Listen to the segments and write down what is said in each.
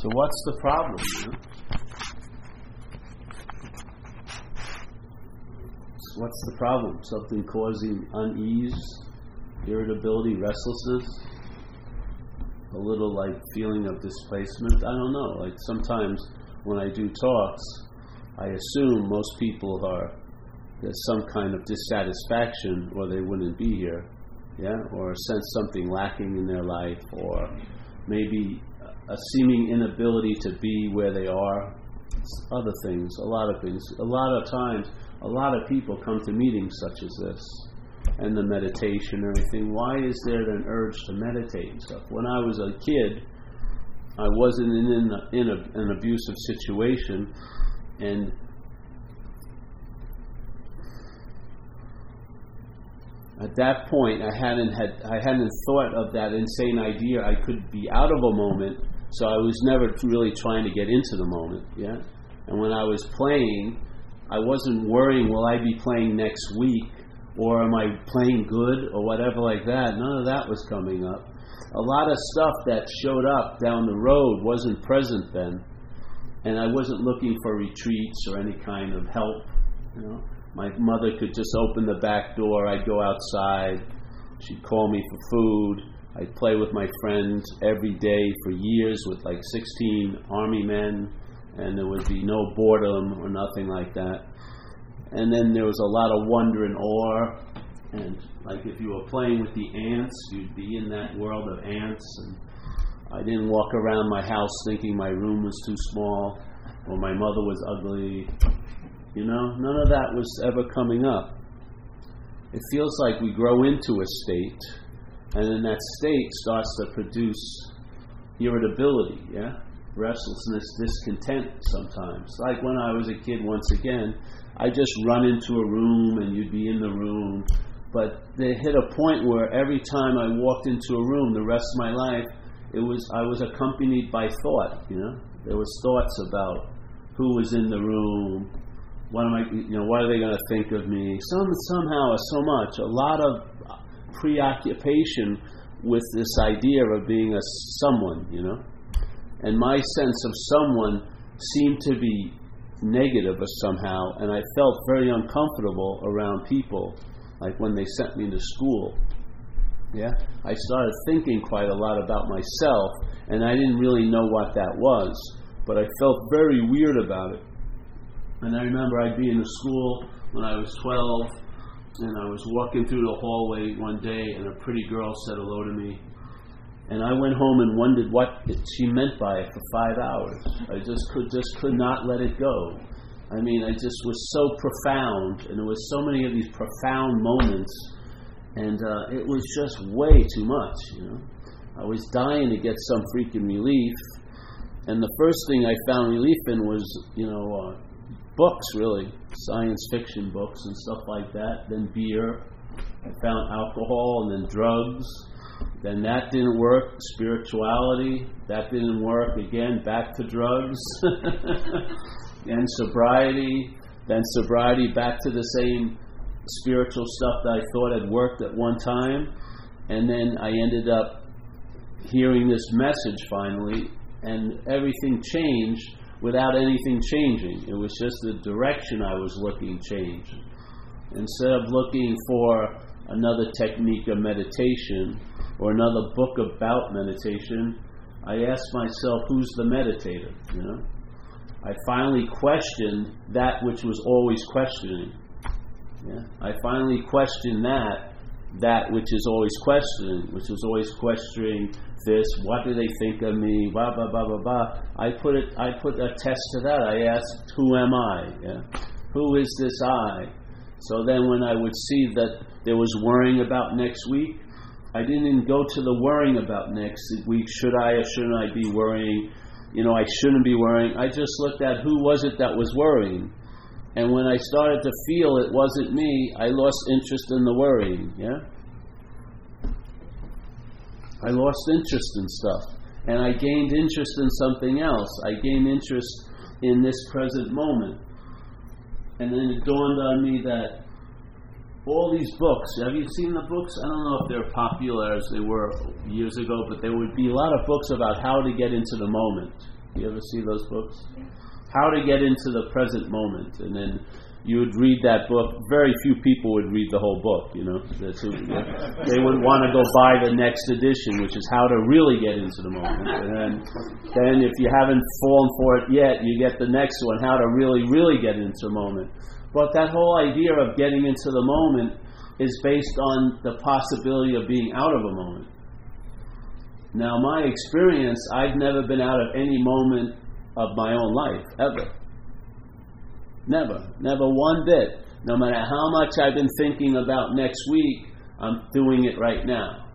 So what's the problem? You know? What's the problem? Something causing unease, irritability, restlessness? A little like feeling of displacement? I don't know. Like sometimes when I do talks, I assume most people are there's some kind of dissatisfaction or they wouldn't be here, yeah, or sense something lacking in their life, or maybe a seeming inability to be where they are. Other things, a lot of things. A lot of times, a lot of people come to meetings such as this and the meditation and everything. Why is there an urge to meditate and stuff? When I was a kid, I wasn't in, in, in a, an abusive situation, and at that point I hadn't had I hadn't thought of that insane idea I could be out of a moment so I was never really trying to get into the moment yeah? And when I was playing I wasn't worrying will I be playing next week? Or am I playing good? or whatever like that. None of that was coming up. A lot of stuff that showed up down the road wasn't present then. And I wasn't looking for retreats or any kind of help you know? My mother could just open the back door. I'd go outside. She'd call me for food. I'd play with my friends every day for years with like 16 army men, and there would be no boredom or nothing like that. And then there was a lot of wonder and awe. And like if you were playing with the ants, you'd be in that world of ants. And I didn't walk around my house thinking my room was too small or my mother was ugly you know, none of that was ever coming up. It feels like we grow into a state, and then that state starts to produce irritability, yeah? Restlessness, discontent sometimes. Like when I was a kid, once again, I just run into a room and you'd be in the room. But they hit a point where every time I walked into a room, the rest of my life, it was I was accompanied by thought. You know, there was thoughts about who was in the room, what am I, you know, what are they going to think of me? Some, somehow, so much, a lot of preoccupation with this idea of being a someone, you know. And my sense of someone seemed to be negative somehow, and I felt very uncomfortable around people, like when they sent me to school. Yeah, I started thinking quite a lot about myself, and I didn't really know what that was, but I felt very weird about it. And I remember I'd be in the school when I was 12, and I was walking through the hallway one day, and a pretty girl said hello to me. And I went home and wondered what she meant by it for five hours. I just could just could not let it go. I mean, I just was so profound, and there was so many of these profound moments, and uh, it was just way too much. You know, I was dying to get some freaking relief, and the first thing I found relief in was, you know, uh, books, really, science fiction books and stuff like that. Then beer. I found alcohol and then drugs. Then that didn't work. Spirituality, that didn't work. Again, back to drugs. and sobriety. Then sobriety, back to the same spiritual stuff that I thought had worked at one time. And then I ended up hearing this message finally, and everything changed without anything changing. It was just the direction I was looking changed. Instead of looking for another technique of meditation or another book about meditation, I asked myself, who's the meditator? You know? I finally questioned that which was always questioning. Yeah? I finally questioned that, that which is always questioning, which is always questioning this? What do they think of me? Blah blah blah blah blah. I put it. I put a test to that. I asked, "Who am I? Yeah? Who is this I?" So then, when I would see that there was worrying about next week, I didn't go to the worrying about next week. Should I or shouldn't I be worrying? You know, I shouldn't be worrying. I just looked at who was it that was worrying. And when I started to feel it wasn't me, I lost interest in the worrying. Yeah? I lost interest in stuff. And I gained interest in something else. I gained interest in this present moment. And then it dawned on me that all these books, have you seen the books? I don't know if they're popular as they were years ago, but there would be a lot of books about how to get into the moment. You ever see those books? How to get into the present moment, and then you would read that book. Very few people would read the whole book. You know, who, they would want to go buy the next edition, which is how to really get into the moment. And then, then if you haven't fallen for it yet, you get the next one, how to really, really get into the moment. But that whole idea of getting into the moment is based on the possibility of being out of a moment. Now, my experience, I've never been out of any moment of my own life, ever. Never. Never one bit. No matter how much I've been thinking about next week, I'm doing it right now.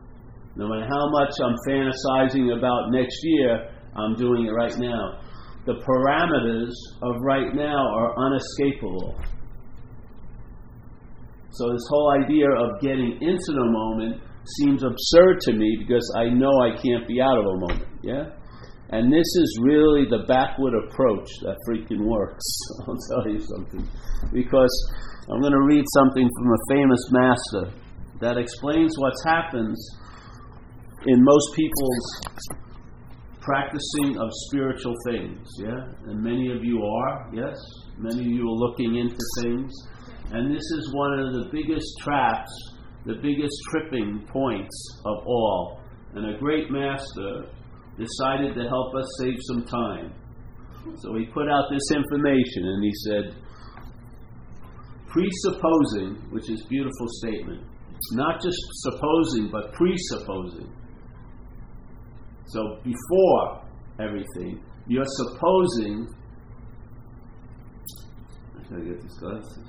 No matter how much I'm fantasizing about next year, I'm doing it right now. The parameters of right now are unescapable. So, this whole idea of getting into the moment seems absurd to me because I know I can't be out of a moment. Yeah? And this is really the backward approach that freaking works. I'll tell you something. Because I'm going to read something from a famous master that explains what happens in most people's practicing of spiritual things. Yeah? And many of you are, yes? Many of you are looking into things. And this is one of the biggest traps, the biggest tripping points of all. And a great master decided to help us save some time. So he put out this information and he said, presupposing, which is a beautiful statement, it's not just supposing, but presupposing. So before everything, you're supposing. I get glasses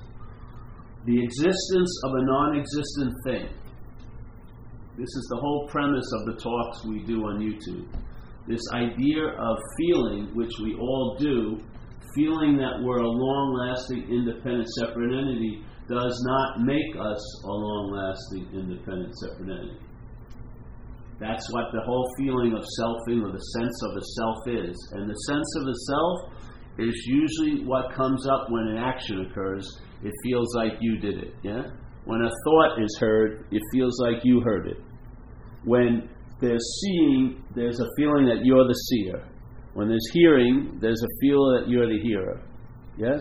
the existence of a non existent thing. This is the whole premise of the talks we do on YouTube. This idea of feeling, which we all do, feeling that we're a long lasting, independent, separate entity, does not make us a long lasting, independent, separate entity. That's what the whole feeling of selfing or the sense of a self is. And the sense of a self is usually what comes up when an action occurs it feels like you did it. Yeah? When a thought is heard, it feels like you heard it. When there's seeing, there's a feeling that you're the seer. When there's hearing, there's a feel that you're the hearer. Yes?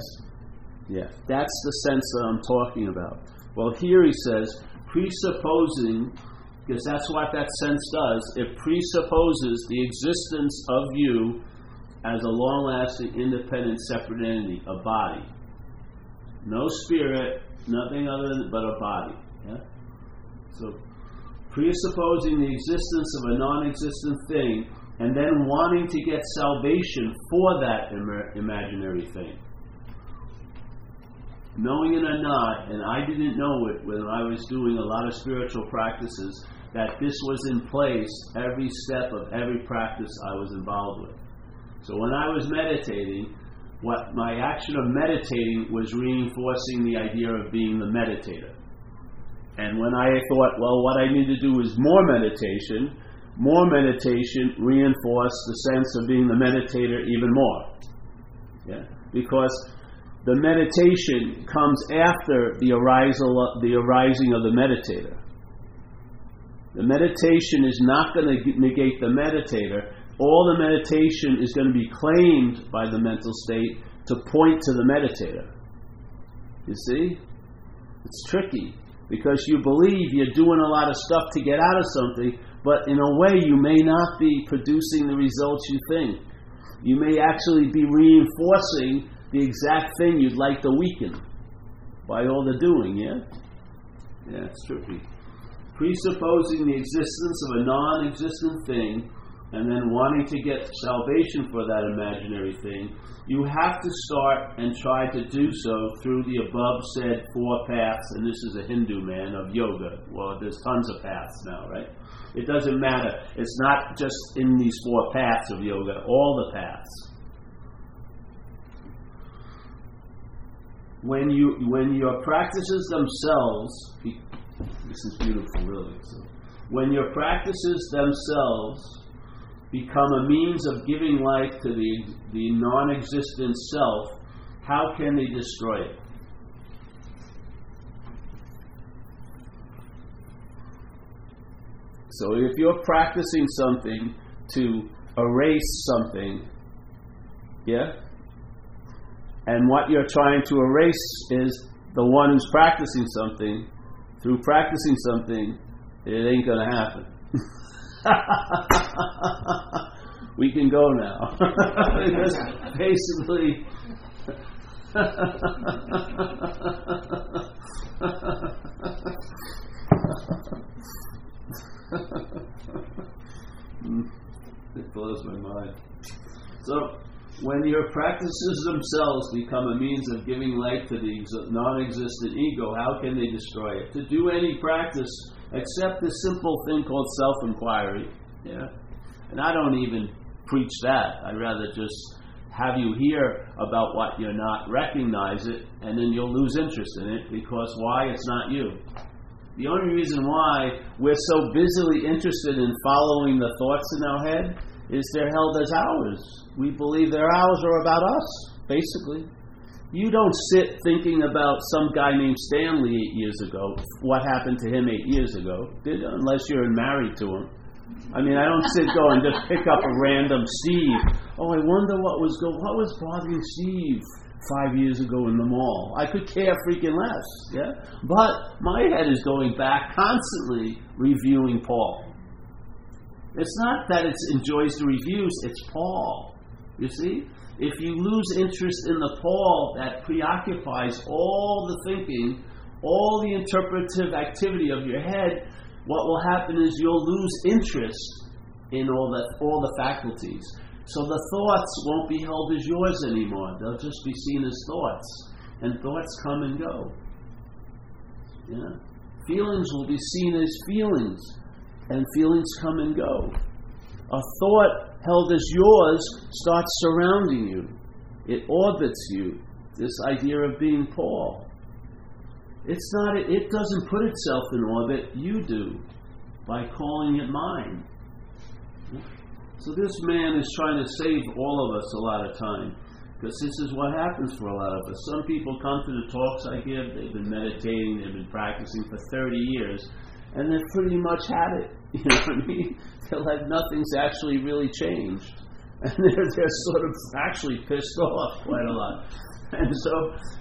Yeah. That's the sense that I'm talking about. Well, here he says, presupposing, because that's what that sense does, it presupposes the existence of you as a long lasting, independent, separate entity, a body no spirit, nothing other than but a body. Yeah? So presupposing the existence of a non-existent thing and then wanting to get salvation for that Im- imaginary thing. Knowing it or not, and I didn't know it when I was doing a lot of spiritual practices, that this was in place every step of every practice I was involved with. So when I was meditating, what my action of meditating was reinforcing the idea of being the meditator. And when I thought, well, what I need to do is more meditation, more meditation reinforced the sense of being the meditator even more. Yeah? Because the meditation comes after the, arisal, the arising of the meditator. The meditation is not going to negate the meditator, all the meditation is going to be claimed by the mental state to point to the meditator. You see? It's tricky because you believe you're doing a lot of stuff to get out of something, but in a way you may not be producing the results you think. You may actually be reinforcing the exact thing you'd like to weaken by all the doing, yeah? Yeah, it's tricky. Presupposing the existence of a non existent thing and then wanting to get salvation for that imaginary thing, you have to start and try to do so through the above said four paths. And this is a Hindu man of yoga. Well, there's tons of paths now, right? It doesn't matter. It's not just in these four paths of yoga, all the paths. When you when your practices themselves, this is beautiful, really. So, when your practices themselves become a means of giving life to the, the non existent self, how can they destroy it? So if you're practicing something to erase something, Yeah? And what you're trying to erase is the one who's practicing something. Through practicing something, it ain't going to happen. we can go now. basically. it blows my mind. So, when your practices themselves become a means of giving life to the non existent ego, how can they destroy it? To do any practice except this simple thing called self inquiry. Yeah? And I don't even preach that. I'd rather just have you hear about what you're not, recognize it, and then you'll lose interest in it because why? It's not you. The only reason why we're so busily interested in following the thoughts in our head is they're held as ours. We believe their ours are about us, basically. You don't sit thinking about some guy named Stanley eight years ago, what happened to him eight years ago, unless you're married to him. I mean, I don't sit go and just pick up a random Steve. Oh, I wonder what was go what was bothering Steve five years ago in the mall. I could care freaking less, yeah. But my head is going back constantly reviewing Paul. It's not that it enjoys the reviews, it's Paul. You see? If you lose interest in the Paul that preoccupies all the thinking, all the interpretive activity of your head, what will happen is you'll lose interest in all the, all the faculties. So the thoughts won't be held as yours anymore. They'll just be seen as thoughts. And thoughts come and go. Yeah? Feelings will be seen as feelings and feelings come and go. A thought held as yours starts surrounding you, it orbits you. This idea of being Paul. It's not, it doesn't put itself in orbit, you do, by calling it mine. So this man is trying to save all of us a lot of time. Because this is what happens for a lot of us. Some people come to the talks I give, they've been meditating, they've been practicing for 30 years, and they've pretty much had it. You know what I mean? They're like nothing's actually really changed. And they're, they're sort of actually pissed off quite a lot. And so,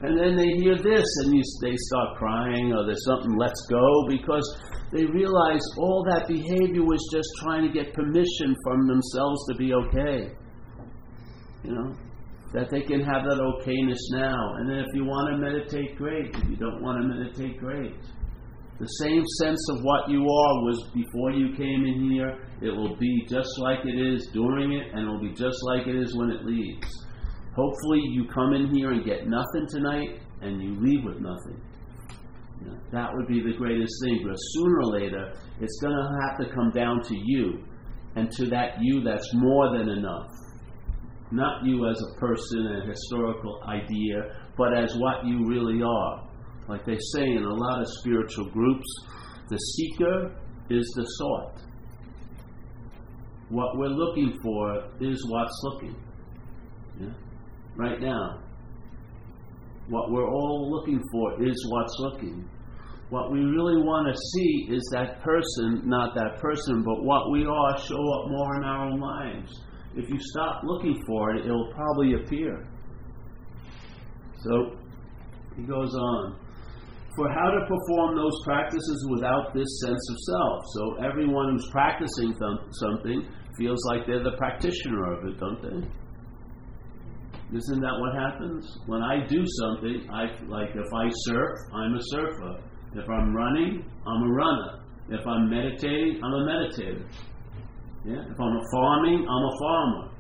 and then they hear this and you, they start crying or there's something, let's go, because they realize all that behavior was just trying to get permission from themselves to be okay. You know? That they can have that okayness now. And then if you want to meditate, great. If you don't want to meditate, great. The same sense of what you are was before you came in here. It will be just like it is during it, and it will be just like it is when it leaves. Hopefully, you come in here and get nothing tonight, and you leave with nothing. That would be the greatest thing. But sooner or later, it's going to have to come down to you, and to that you that's more than enough. Not you as a person, a historical idea, but as what you really are like they say in a lot of spiritual groups, the seeker is the sought. What we're looking for is what's looking. Yeah? Right now. What we're all looking for is what's looking. What we really want to see is that person, not that person, but what we are show up more in our own lives. If you stop looking for it, it'll probably appear. So he goes on for how to perform those practices without this sense of self. So everyone who's practicing th- something feels like they're the practitioner of it, don't they? Isn't that what happens? When I do something, I like if I surf, I'm a surfer. If I'm running, I'm a runner. If I'm meditating, I'm a meditator. Yeah? If I'm farming, I'm a farmer.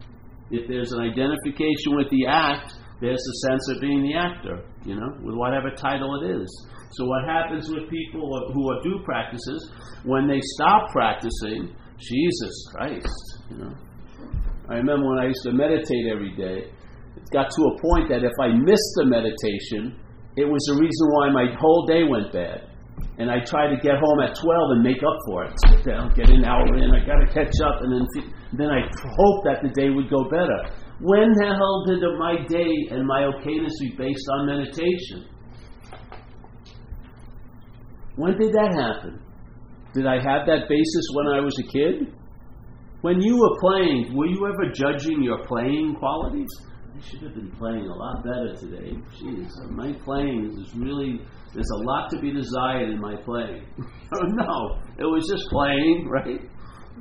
If there's an identification with the act, there's a sense of being the actor, you know, with whatever title it is. So what happens with people who are do practices when they stop practicing? Jesus Christ, you know. I remember when I used to meditate every day. It got to a point that if I missed the meditation, it was the reason why my whole day went bad. And I tried to get home at 12 and make up for it. Sit down, get an hour in, I got to catch up, and then, then I hope that the day would go better. When the hell did my day and my okayness be based on meditation? When did that happen? Did I have that basis when I was a kid? When you were playing, were you ever judging your playing qualities? I should have been playing a lot better today. Jeez, my playing is really, there's a lot to be desired in my playing. Oh, no, it was just playing, right?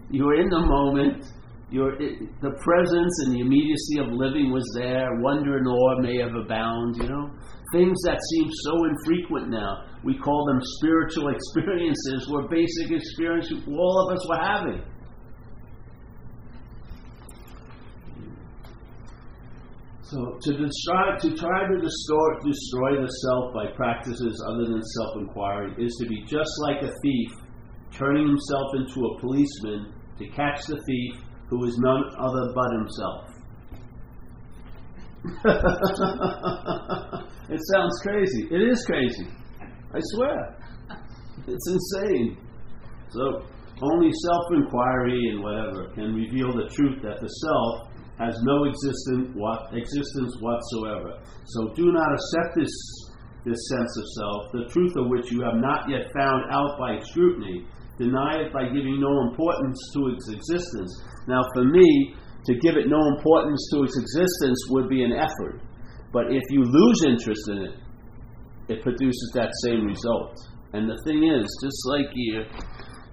You were in the moment. Your, the presence and the immediacy of living was there. Wonder and awe may have abound, you know. Things that seem so infrequent now. We call them spiritual experiences, were basic experiences all of us were having. So to destroy, to try to destroy, destroy the self by practices other than self-inquiry is to be just like a thief, turning himself into a policeman to catch the thief who is none other but himself. it sounds crazy. It is crazy. I swear. It's insane. So only self-inquiry and whatever can reveal the truth that the self has no existence, what, existence whatsoever. So do not accept this, this sense of self, the truth of which you have not yet found out by scrutiny. Deny it by giving no importance to its existence. Now, for me, to give it no importance to its existence would be an effort. But if you lose interest in it, it produces that same result. And the thing is, just like here,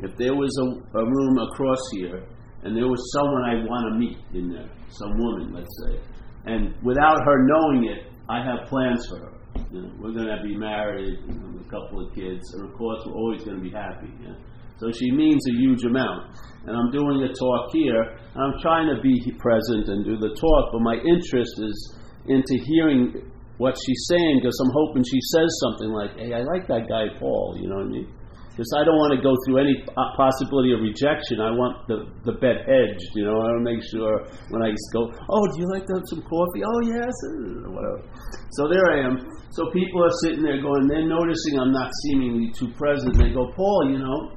if there was a, a room across here, and there was someone I want to meet in there, some woman, let's say, and without her knowing it, I have plans for her. You know, we're going to be married, you know, a couple of kids, and of course, we're always going to be happy. So she means a huge amount. And I'm doing a talk here, and I'm trying to be present and do the talk, but my interest is into hearing what she's saying because I'm hoping she says something like, hey, I like that guy, Paul, you know what I mean? because I don't want to go through any possibility of rejection. I want the, the bet hedged, you know. I want to make sure when I go, oh, do you like to have some coffee? Oh, yes, whatever. So there I am. So people are sitting there going, they're noticing I'm not seemingly too present. They go, Paul, you know,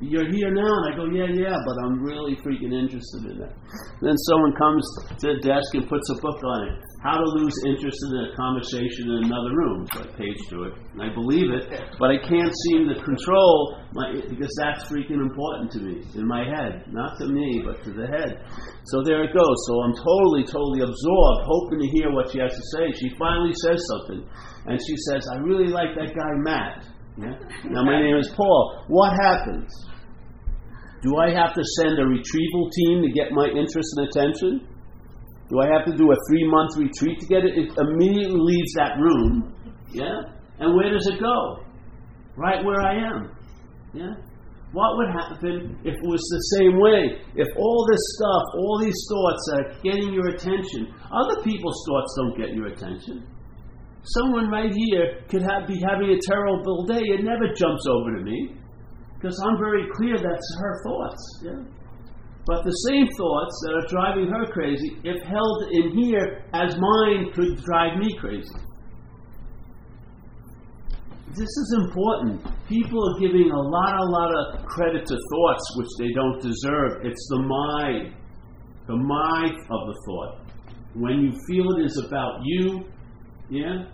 you're here now. And I go, yeah, yeah, but I'm really freaking interested in that. Then someone comes to the desk and puts a book on it. How to lose interest in a conversation in another room. So I page to it. And I believe it, but I can't seem to control my, because that's freaking important to me in my head. Not to me, but to the head. So there it goes. So I'm totally, totally absorbed, hoping to hear what she has to say. She finally says something. And she says, I really like that guy, Matt. Yeah? Now, my name is Paul. What happens? Do I have to send a retrieval team to get my interest and attention? Do I have to do a three month retreat to get it? It immediately leaves that room. Yeah? And where does it go? Right where I am. Yeah? What would happen if it was the same way? If all this stuff, all these thoughts are getting your attention, other people's thoughts don't get your attention. Someone right here could have, be having a terrible day. It never jumps over to me because I'm very clear that's her thoughts. Yeah? But the same thoughts that are driving her crazy, if held in here as mine, could drive me crazy. This is important. People are giving a lot, a lot of credit to thoughts which they don't deserve. It's the mind, the mind of the thought. When you feel it is about you, yeah,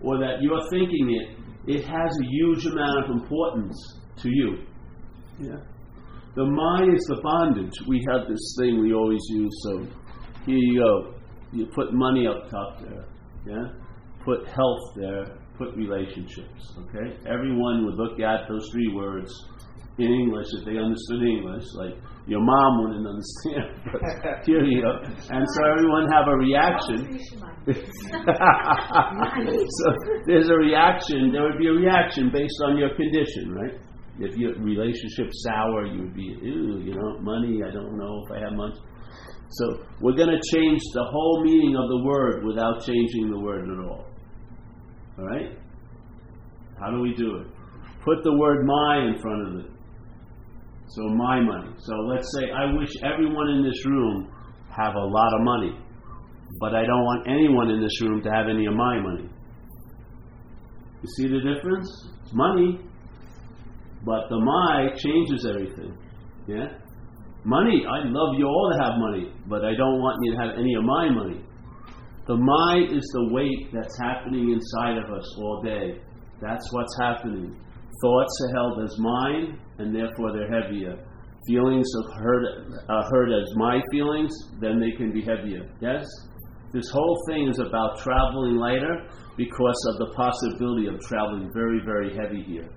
or that you're thinking it, it has a huge amount of importance to you. Yeah. The mind is the bondage. We have this thing we always use. So here you go. You put money up top there. Yeah. Put health there. Put relationships. Okay. Everyone would look at those three words in English if they understood English. Like your mom wouldn't understand. But here you go. And so everyone have a reaction. so there's a reaction. There would be a reaction based on your condition, right? If your relationship sour, you would be, ooh, you know, money, I don't know if I have much. So we're going to change the whole meaning of the word without changing the word at all. All right? How do we do it? Put the word my in front of it. So my money. So let's say I wish everyone in this room have a lot of money, but I don't want anyone in this room to have any of my money. You see the difference? It's money. But the my changes everything. Yeah? Money, I'd love you all to have money, but I don't want you to have any of my money. The my is the weight that's happening inside of us all day. That's what's happening. Thoughts are held as mine, and therefore they're heavier. Feelings are heard, are heard as my feelings, then they can be heavier. Yes? This whole thing is about traveling lighter because of the possibility of traveling very, very heavy here.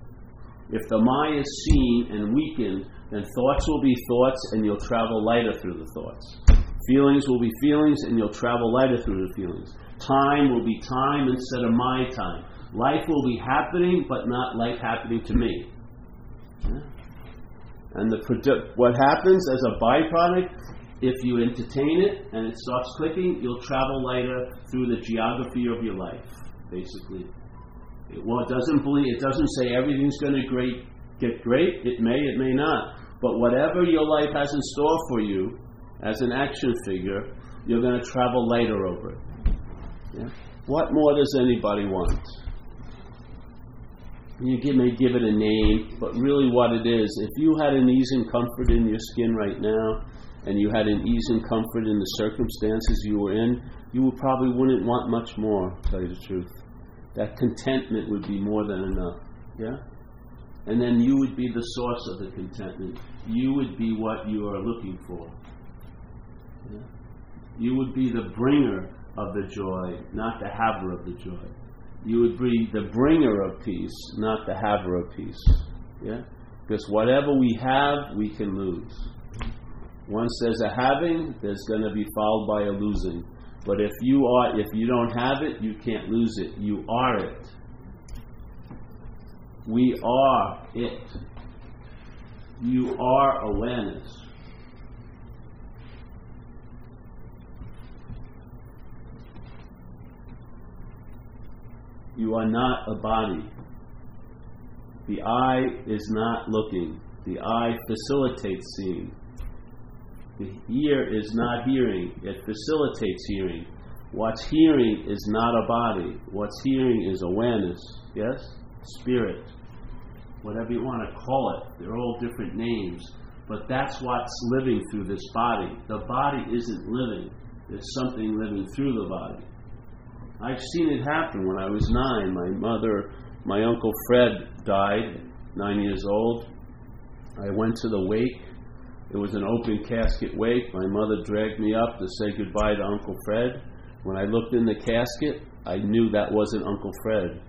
If the Maya is seen and weakened, then thoughts will be thoughts and you'll travel lighter through the thoughts. Feelings will be feelings and you'll travel lighter through the feelings. Time will be time instead of my time. Life will be happening, but not life happening to me. And the produ- what happens as a byproduct, if you entertain it and it starts clicking, you'll travel lighter through the geography of your life, basically. Well, it doesn't believe, it doesn't say everything's going to great, get great. It may, it may not. But whatever your life has in store for you, as an action figure, you're going to travel lighter over it. Yeah? What more does anybody want? You may give it a name, but really what it is, if you had an ease and comfort in your skin right now, and you had an ease and comfort in the circumstances you were in, you would probably wouldn't want much more, to tell you the truth. That contentment would be more than enough. Yeah? And then you would be the source of the contentment. You would be what you are looking for. Yeah? You would be the bringer of the joy, not the haver of the joy. You would be the bringer of peace, not the haver of peace. Yeah? Because whatever we have, we can lose. Once there's a having, there's going to be followed by a losing. But if you are, if you don't have it, you can't lose it. You are it. We are it. You are awareness. You are not a body. The eye is not looking. The eye facilitates seeing. The ear is not hearing, it facilitates hearing. What's hearing is not a body. What's hearing is awareness. Yes? Spirit. Whatever you want to call it. They're all different names. But that's what's living through this body. The body isn't living, there's something living through the body. I've seen it happen when I was nine. My mother, my uncle Fred died, nine years old. I went to the wake. It was an open casket wake. My mother dragged me up to say goodbye to Uncle Fred. When I looked in the casket, I knew that wasn't Uncle Fred.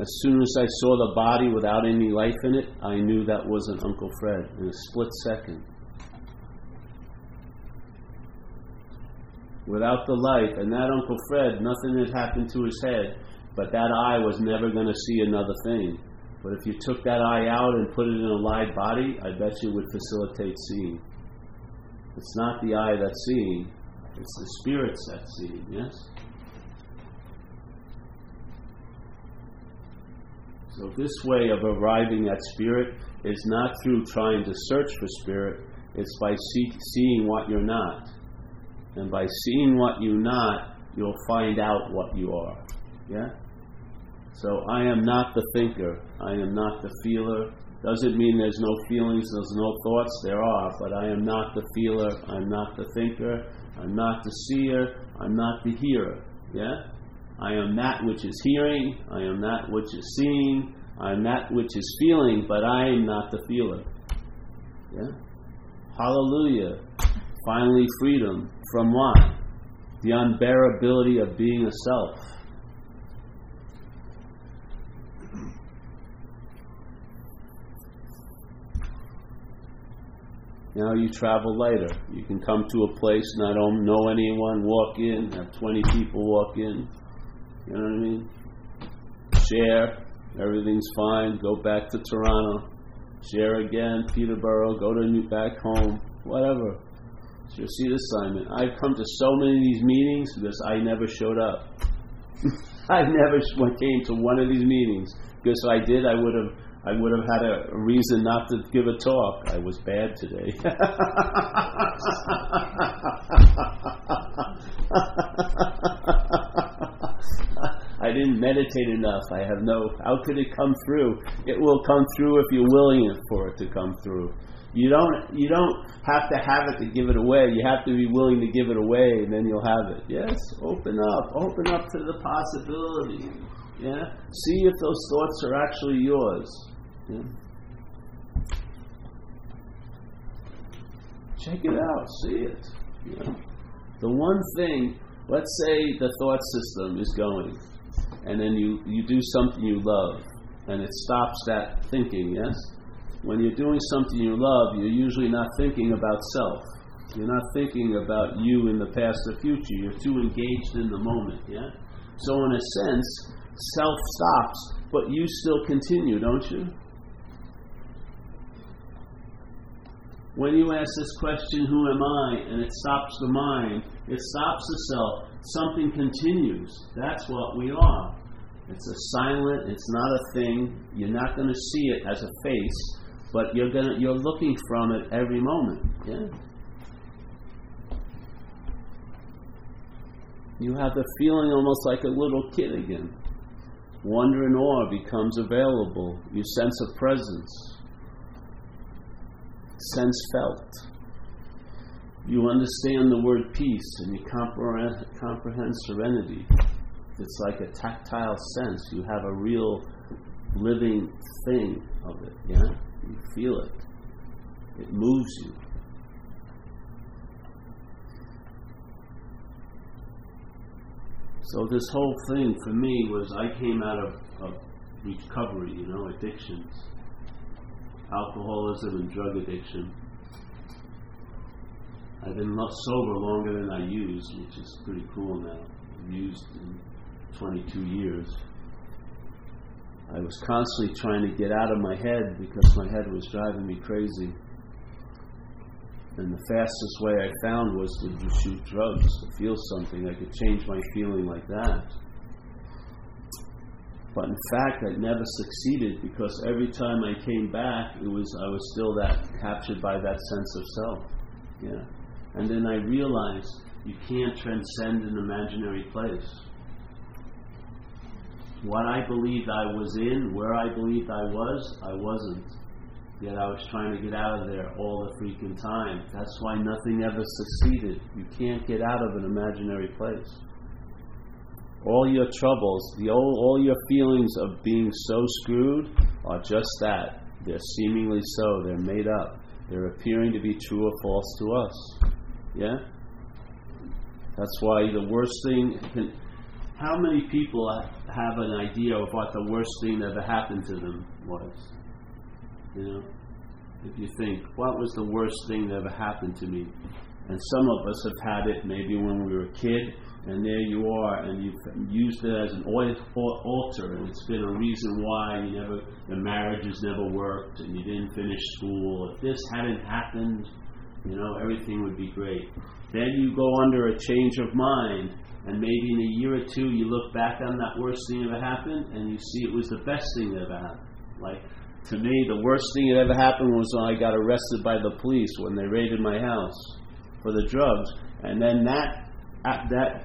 As soon as I saw the body without any life in it, I knew that wasn't Uncle Fred in a split second. without the light. And that Uncle Fred, nothing had happened to his head, but that eye was never going to see another thing. But if you took that eye out and put it in a live body, I bet you would facilitate seeing. It's not the eye that's seeing, it's the spirits that's seeing, yes? So, this way of arriving at spirit is not through trying to search for spirit, it's by see- seeing what you're not. And by seeing what you're not, you'll find out what you are. Yeah? So I am not the thinker. I am not the feeler. Doesn't mean there's no feelings, there's no thoughts. There are, but I am not the feeler. I'm not the thinker. I'm not the seer. I'm not the hearer. Yeah? I am that which is hearing. I am that which is seeing. I am that which is feeling, but I am not the feeler. Yeah? Hallelujah. Finally, freedom. From what? The unbearability of being a self. Now you travel later. You can come to a place, not know anyone, walk in, have 20 people walk in. You know what I mean? Share, everything's fine, go back to Toronto. Share again, Peterborough, go to New, back home, whatever. It's your seat assignment. I've come to so many of these meetings because I never showed up. I never came to one of these meetings because if I did, I would have I would have had a reason not to give a talk. I was bad today. I didn't meditate enough. I have no. How could it come through? It will come through if you're willing for it to come through. You don't you don't have to have it to give it away. You have to be willing to give it away, and then you'll have it. Yes, open up, open up to the possibility. Yeah, see if those thoughts are actually yours. Check it out, see it. The one thing let's say the thought system is going, and then you, you do something you love, and it stops that thinking, yes? When you're doing something you love, you're usually not thinking about self. You're not thinking about you in the past or future. You're too engaged in the moment, yeah? So, in a sense, self stops, but you still continue, don't you? When you ask this question, who am I, and it stops the mind, it stops the self, something continues. That's what we are. It's a silent, it's not a thing. You're not going to see it as a face, but you're going to, you're looking from it every moment. Yeah? You have the feeling almost like a little kid again. Wonder and awe becomes available. You sense a presence sense felt. You understand the word peace and you comprehend, serenity. It's like a tactile sense. You have a real living thing of it, yeah? You feel it. It moves you. So this whole thing for me was I came out of, of recovery, you know, addictions alcoholism and drug addiction. I've been sober longer than I used, which is pretty cool now. I've used in 22 years. I was constantly trying to get out of my head because my head was driving me crazy. And the fastest way I found was to shoot drugs, to feel something. I could change my feeling like that. But in fact, I never succeeded because every time I came back, it was I was still that captured by that sense of self. Yeah. And then I realized you can't transcend an imaginary place. What I believed I was in, where I believed I was, I wasn't. Yet I was trying to get out of there all the freaking time. That's why nothing ever succeeded. You can't get out of an imaginary place all your troubles, the all, all your feelings of being so screwed are just that. They're seemingly so. They're made up. They're appearing to be true or false to us. Yeah? That's why the worst thing. How many people have an idea of what the worst thing that ever happened to them was? You know? If you think, what was the worst thing that ever happened to me? And some of us have had it maybe when we were a kid, and there you are, and you've used it as an altar, and it's been a reason why you never, the marriage has never worked, and you didn't finish school. If this hadn't happened, you know, everything would be great. Then you go under a change of mind, and maybe in a year or two you look back on that worst thing that ever happened, and you see it was the best thing that ever happened. Like, to me, the worst thing that ever happened was when I got arrested by the police when they raided my house for the drugs, and then that that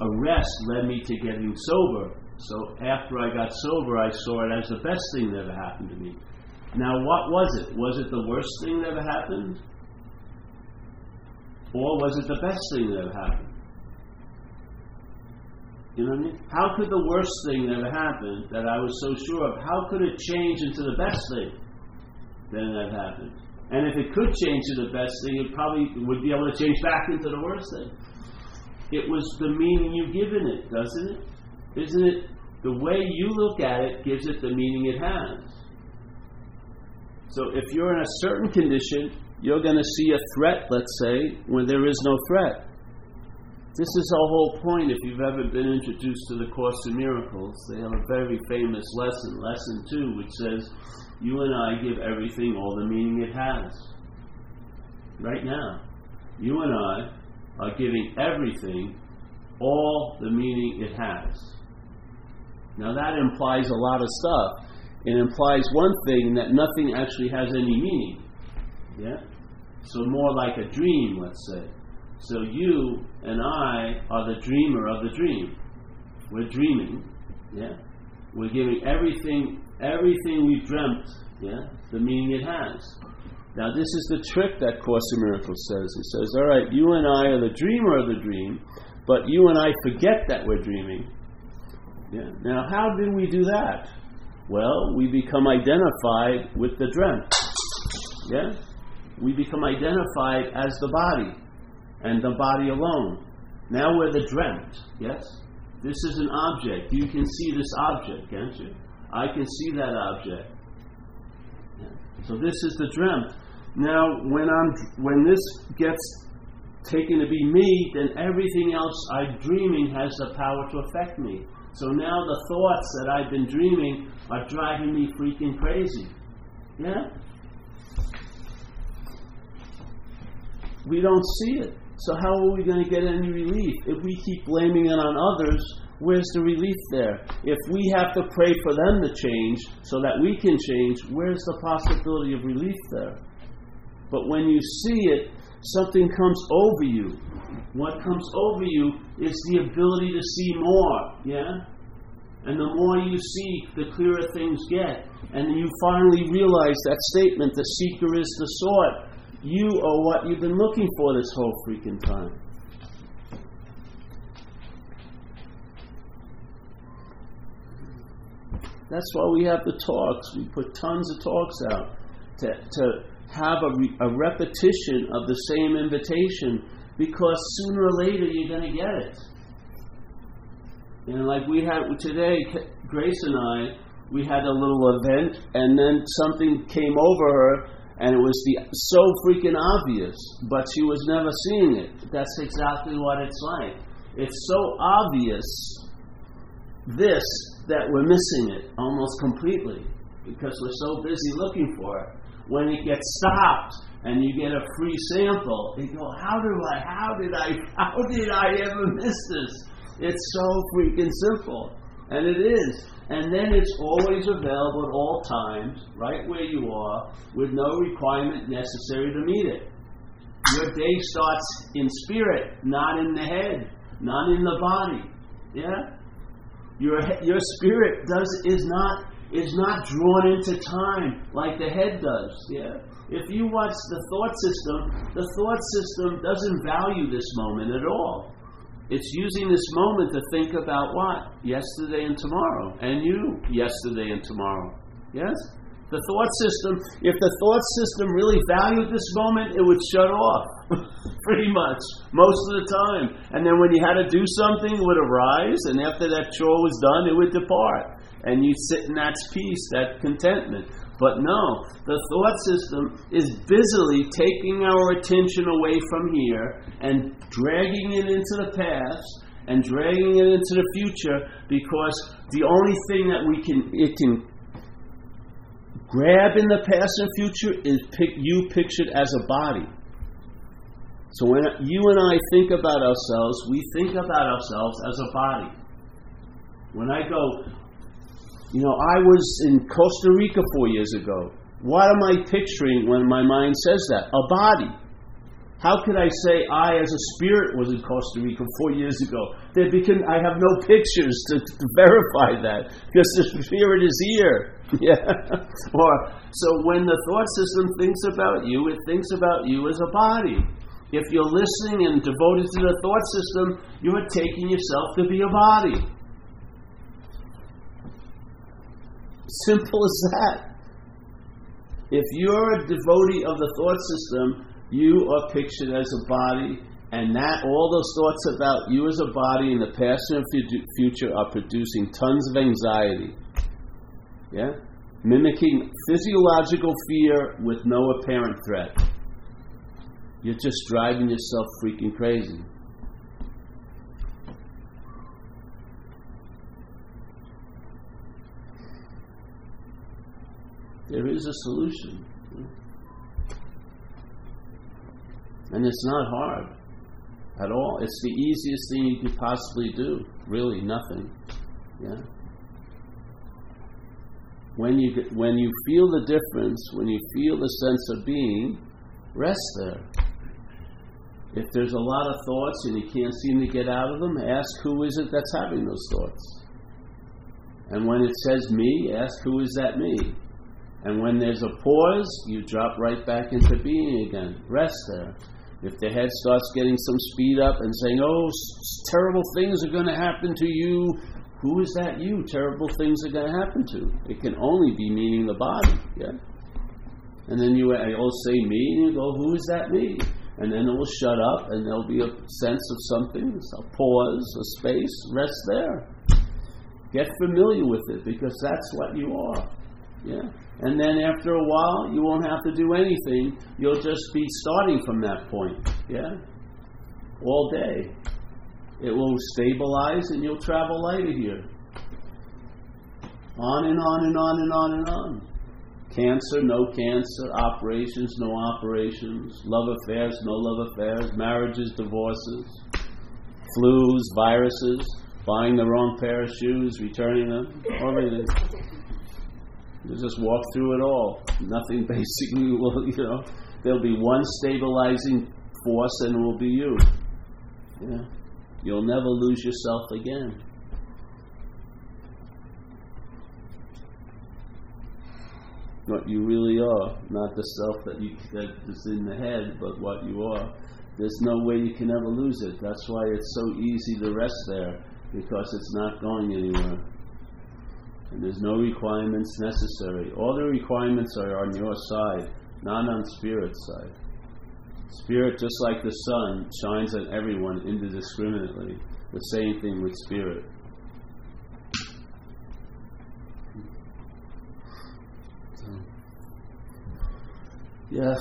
arrest led me to getting sober. So after I got sober, I saw it as the best thing that ever happened to me. Now, what was it? Was it the worst thing that ever happened? Or was it the best thing that ever happened? You know what I mean? How could the worst thing that ever happened that I was so sure of, how could it change into the best thing that had happened? And if it could change to the best thing, it probably would be able to change back into the worst thing. It was the meaning you've given it, doesn't it? Isn't it? The way you look at it gives it the meaning it has. So if you're in a certain condition, you're going to see a threat, let's say, when there is no threat. This is our whole point. If you've ever been introduced to the Course in Miracles, they have a very famous lesson, lesson two, which says, You and I give everything all the meaning it has. Right now. You and I are giving everything all the meaning it has. Now that implies a lot of stuff. It implies one thing that nothing actually has any meaning. Yeah? So more like a dream, let's say. So you and I are the dreamer of the dream. We're dreaming, yeah? We're giving everything everything we've dreamt, yeah, the meaning it has. Now, this is the trick that Course in Miracles says. It says, all right, you and I are the dreamer of the dream, but you and I forget that we're dreaming. Yeah. Now, how did we do that? Well, we become identified with the dream. Yeah? We become identified as the body and the body alone. Now we're the dreamt, yes? This is an object. You can see this object, can't you? I can see that object. So this is the dreamt. Now, when I'm when this gets taken to be me, then everything else I'm dreaming has the power to affect me. So now the thoughts that I've been dreaming are driving me freaking crazy. Yeah? We don't see it. So how are we going to get any relief? If we keep blaming it on others, where's the relief there? If we have to pray for them to change so that we can change, where's the possibility of relief there? But when you see it, something comes over you. What comes over you is the ability to see more, yeah? And the more you see, the clearer things get. And you finally realize that statement the seeker is the sought. You are what you've been looking for this whole freaking time. That's why we have the talks. We put tons of talks out to, to have a, re, a repetition of the same invitation because sooner or later you're going to get it. And like we had today, Grace and I, we had a little event, and then something came over her, and it was the so freaking obvious, but she was never seeing it. That's exactly what it's like. It's so obvious this that we're missing it almost completely because we're so busy looking for it when it gets stopped and you get a free sample, you go, how do I, how did I, how did I ever miss this? It's so freaking simple. And it is. And then it's always available at all times, right where you are, with no requirement necessary to meet it. Your day starts in spirit, not in the head, not in the body. Yeah? Your, your spirit does is not is not drawn into time like the head does. Yeah. If you watch the thought system, the thought system doesn't value this moment at all. It's using this moment to think about what? Yesterday and tomorrow. And you, yesterday and tomorrow. Yes? The thought system, if the thought system really valued this moment, it would shut off. Pretty much. Most of the time. And then when you had to do something, it would arise, and after that chore was done, it would depart and you'd sit in that peace, that contentment. But no, the thought system is busily taking our attention away from here and dragging it into the past and dragging it into the future because the only thing that we can it can grab in the past and future is pick, you pictured as a body. So when you and I think about ourselves, we think about ourselves as a body. When I go, you know, I was in Costa Rica four years ago. What am I picturing when my mind says that? A body. How could I say I, as a spirit, was in Costa Rica four years ago? I have no pictures to, to verify that because the spirit is here. Yeah. or so when the thought system thinks about you, it thinks about you as a body. If you're listening and devoted to the thought system, you are taking yourself to be a body. Simple as that. If you're a devotee of the thought system, you are pictured as a body, and that all those thoughts about you as a body in the past and future are producing tons of anxiety. Yeah? Mimicking physiological fear with no apparent threat. You're just driving yourself freaking crazy. There is a solution. And it's not hard at all. It's the easiest thing you could possibly do. Really, nothing. Yeah. When you when you feel the difference, when you feel the sense of being, rest there. If there's a lot of thoughts and you can't seem to get out of them, ask who is it that's having those thoughts. And when it says me, ask who is that me. And when there's a pause, you drop right back into being again. Rest there. If the head starts getting some speed up and saying, oh, s- terrible things are going to happen to you, who is that you? Terrible things are going to happen to. It can only be meaning the body. Yeah? And then you all say me, and you go, who is that me? and then it will shut up, and there'll be a sense of something, a pause, a space, rest there. Get familiar with it because that's what you are. Yeah. And then after a while, you won't have to do anything. You'll just be starting from that point. Yeah. All day. It will stabilize and you'll travel lighter here. On and on and on and on and on. Cancer, no cancer. Operations, no operations. Love affairs, no love affairs. Marriages, divorces. Flus, viruses. Buying the wrong pair of shoes, returning them. Everything. You just walk through it all. Nothing basically will, you know. There'll be one stabilizing force and it will be you. Yeah. You'll never lose yourself again. What you really are, not the self that you that is in the head, but what you are. There's no way you can ever lose it. That's why it's so easy to rest there, because it's not going anywhere. And there's no requirements necessary. All the requirements are on your side, not on spirit's side. Spirit, just like the sun, shines on everyone indiscriminately. The same thing with spirit. So, yes,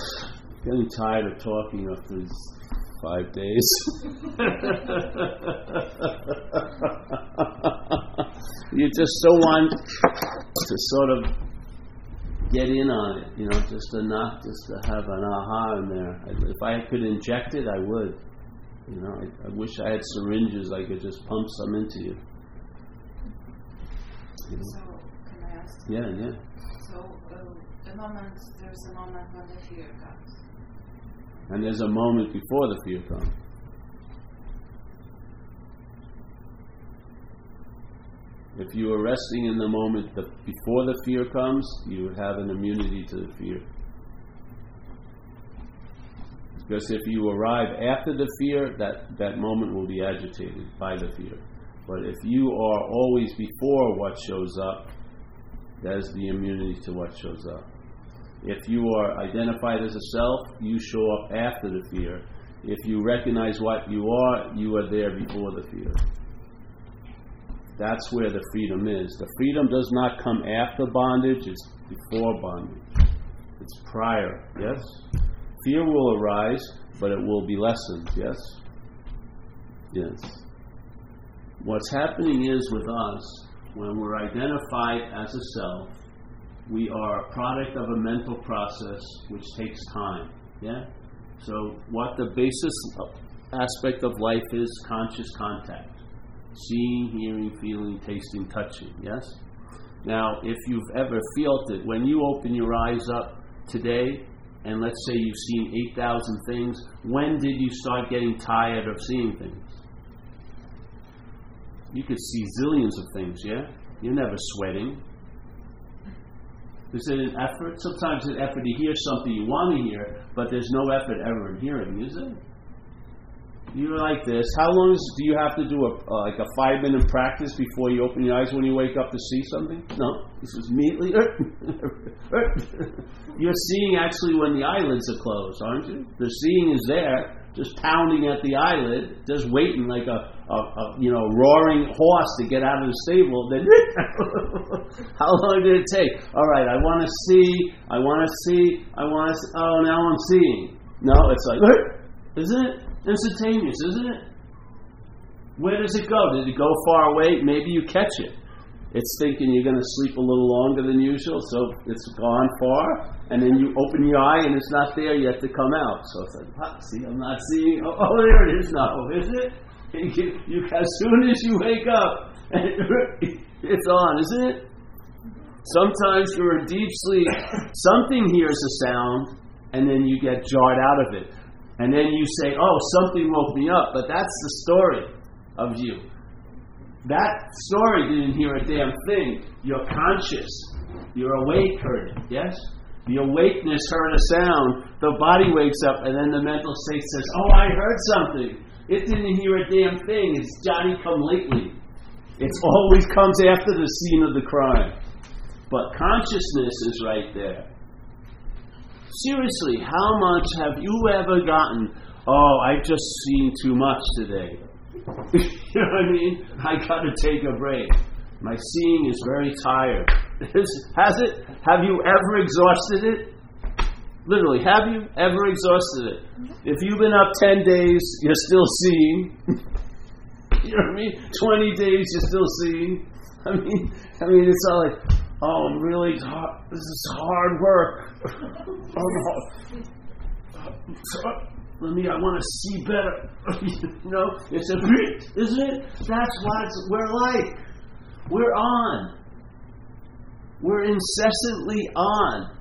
getting tired of talking after these five days. you just so want to sort of get in on it, you know, just enough just to have an aha in there. If I could inject it, I would. You know, I, I wish I had syringes I could just pump some into you. you know? So, can I ask? Yeah, yeah. So, the moment, there's a moment when the fear comes. And there's a moment before the fear comes. If you are resting in the moment the, before the fear comes, you have an immunity to the fear. Because if you arrive after the fear, that, that moment will be agitated by the fear. But if you are always before what shows up, that is the immunity to what shows up. If you are identified as a self, you show up after the fear. If you recognize what you are, you are there before the fear. That's where the freedom is. The freedom does not come after bondage, it's before bondage. It's prior, yes? Fear will arise, but it will be lessened, yes? Yes. What's happening is with us, when we're identified as a self, we are a product of a mental process which takes time, yeah? So, what the basis aspect of life is conscious contact seeing, hearing, feeling, tasting, touching. Yes? Now, if you've ever felt it, when you open your eyes up today, and let's say you've seen 8,000 things, when did you start getting tired of seeing things? You could see zillions of things, yeah? You're never sweating. Is it an effort? Sometimes an effort to hear something you want to hear, but there's no effort ever in hearing, is it? You're like this. How long is, do you have to do a uh, like a five minute practice before you open your eyes when you wake up to see something? No, this is immediately. You're seeing actually when the eyelids are closed, aren't you? The seeing is there, just pounding at the eyelid, just waiting like a, a, a you know roaring horse to get out of the stable. Then how long did it take? All right, I want to see. I want to see. I want to. Oh, now I'm seeing. No, it's like, isn't it? Instantaneous, isn't it? Where does it go? Did it go far away? Maybe you catch it. It's thinking you're going to sleep a little longer than usual, so it's gone far, and then you open your eye and it's not there yet to come out. So it's like, what? see, I'm not seeing. Oh, oh there it is now, oh, is it? You, you, as soon as you wake up, it's on, isn't it? Sometimes you're in deep sleep, something hears a sound, and then you get jarred out of it and then you say, "Oh, something woke me up," but that's the story of you. That story didn't hear a damn thing. You're conscious. You're awake, heard it. Yes. The awakeness heard a sound. The body wakes up, and then the mental state says, "Oh, I heard something." It didn't hear a damn thing. It's Johnny come lately. It always comes after the scene of the crime. But consciousness is right there. Seriously, how much have you ever gotten oh, I've just seen too much today. you know what I mean? I got to take a break. My seeing is very tired. Has it? Have you ever exhausted it? Literally, have you ever exhausted it? If you've been up 10 days, you're still seeing. you know what I mean? 20 days, you're still seeing. I mean, I mean, it's not like, oh, I'm really, hard, this is hard work. Oh, Let me, I want to see better. you know, it's a bit, isn't it? That's what we're like. We're on. We're incessantly on.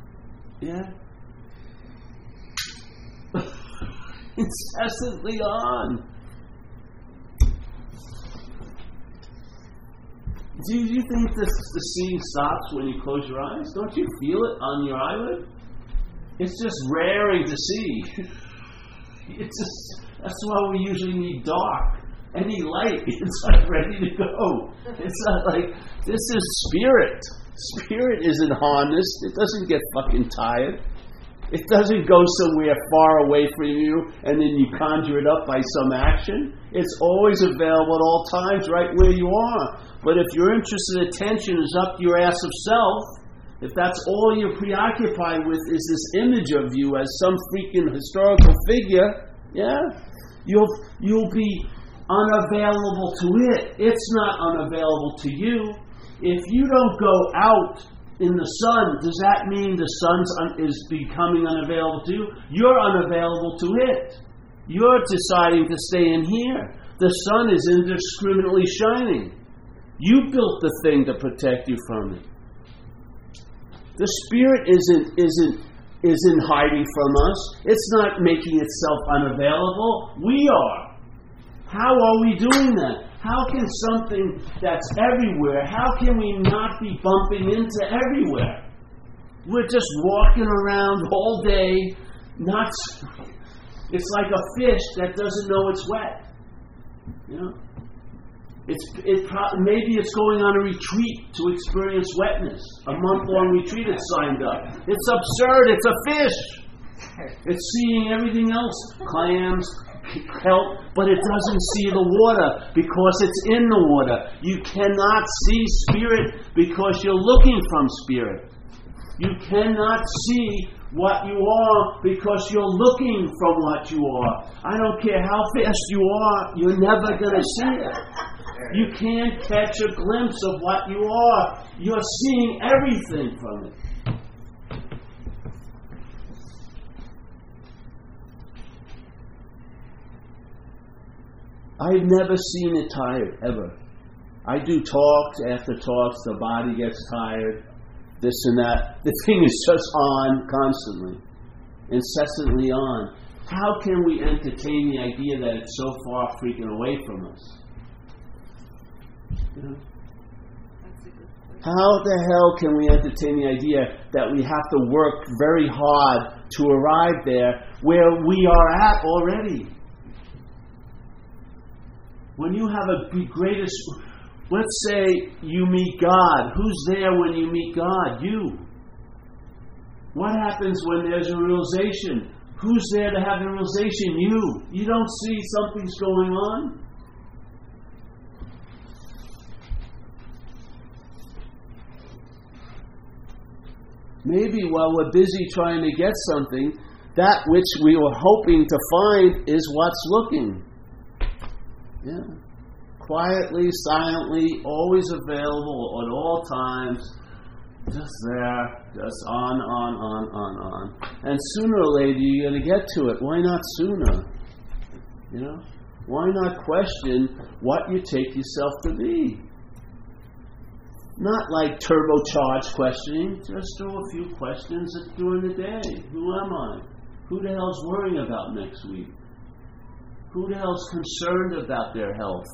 Yeah? incessantly on. Do you think this, the seeing stops when you close your eyes? Don't you feel it on your eyelid? It's just raring to see. it's just that's why we usually need dark. Any light, it's like ready to go. It's not like this is spirit. Spirit isn't harnessed. It doesn't get fucking tired. It doesn't go somewhere far away from you and then you conjure it up by some action. It's always available at all times right where you are. But if your interest and attention is up your ass of self, if that's all you're preoccupied with is this image of you as some freaking historical figure, yeah, you'll you'll be unavailable to it. It's not unavailable to you. If you don't go out in the sun, does that mean the sun un- is becoming unavailable to you? You're unavailable to it. You're deciding to stay in here. The sun is indiscriminately shining. You built the thing to protect you from it. The spirit isn't isn't isn't hiding from us. It's not making itself unavailable. We are. How are we doing that? How can something that's everywhere, how can we not be bumping into everywhere? We're just walking around all day, not. It's like a fish that doesn't know it's wet. You know? It's, it pro- maybe it's going on a retreat to experience wetness. A month long retreat it's signed up. It's absurd. It's a fish. It's seeing everything else clams, help, but it doesn't see the water because it's in the water. You cannot see spirit because you're looking from spirit. You cannot see what you are because you're looking from what you are. I don't care how fast you are, you're never going to see it. You can't catch a glimpse of what you are. You're seeing everything from it. I've never seen it tired, ever. I do talks after talks, the body gets tired, this and that. The thing is just on constantly, incessantly on. How can we entertain the idea that it's so far freaking away from us? How the hell can we entertain the idea that we have to work very hard to arrive there where we are at already? When you have a greatest, let's say you meet God. Who's there when you meet God? You. What happens when there's a realization? Who's there to have the realization? You. You don't see something's going on? Maybe while we're busy trying to get something, that which we were hoping to find is what's looking. Yeah. Quietly, silently, always available at all times, just there, just on, on, on, on, on. And sooner or later you're going to get to it. Why not sooner? You know? Why not question what you take yourself to be? Not like turbocharged questioning, just throw a few questions during the day. Who am I? Who the hell's worrying about next week? Who the hell's concerned about their health?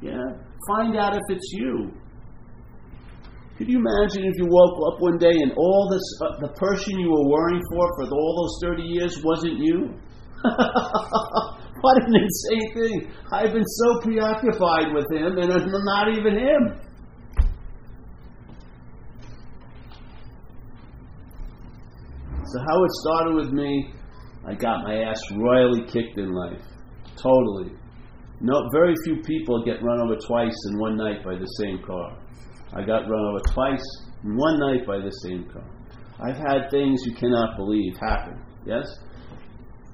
Yeah? Find out if it's you. Could you imagine if you woke up one day and all this, uh, the person you were worrying for for all those 30 years wasn't you? what an insane thing. I've been so preoccupied with him and I'm not even him. So, how it started with me I got my ass royally kicked in life. Totally. No, very few people get run over twice in one night by the same car. I got run over twice in one night by the same car. I've had things you cannot believe happen. Yes?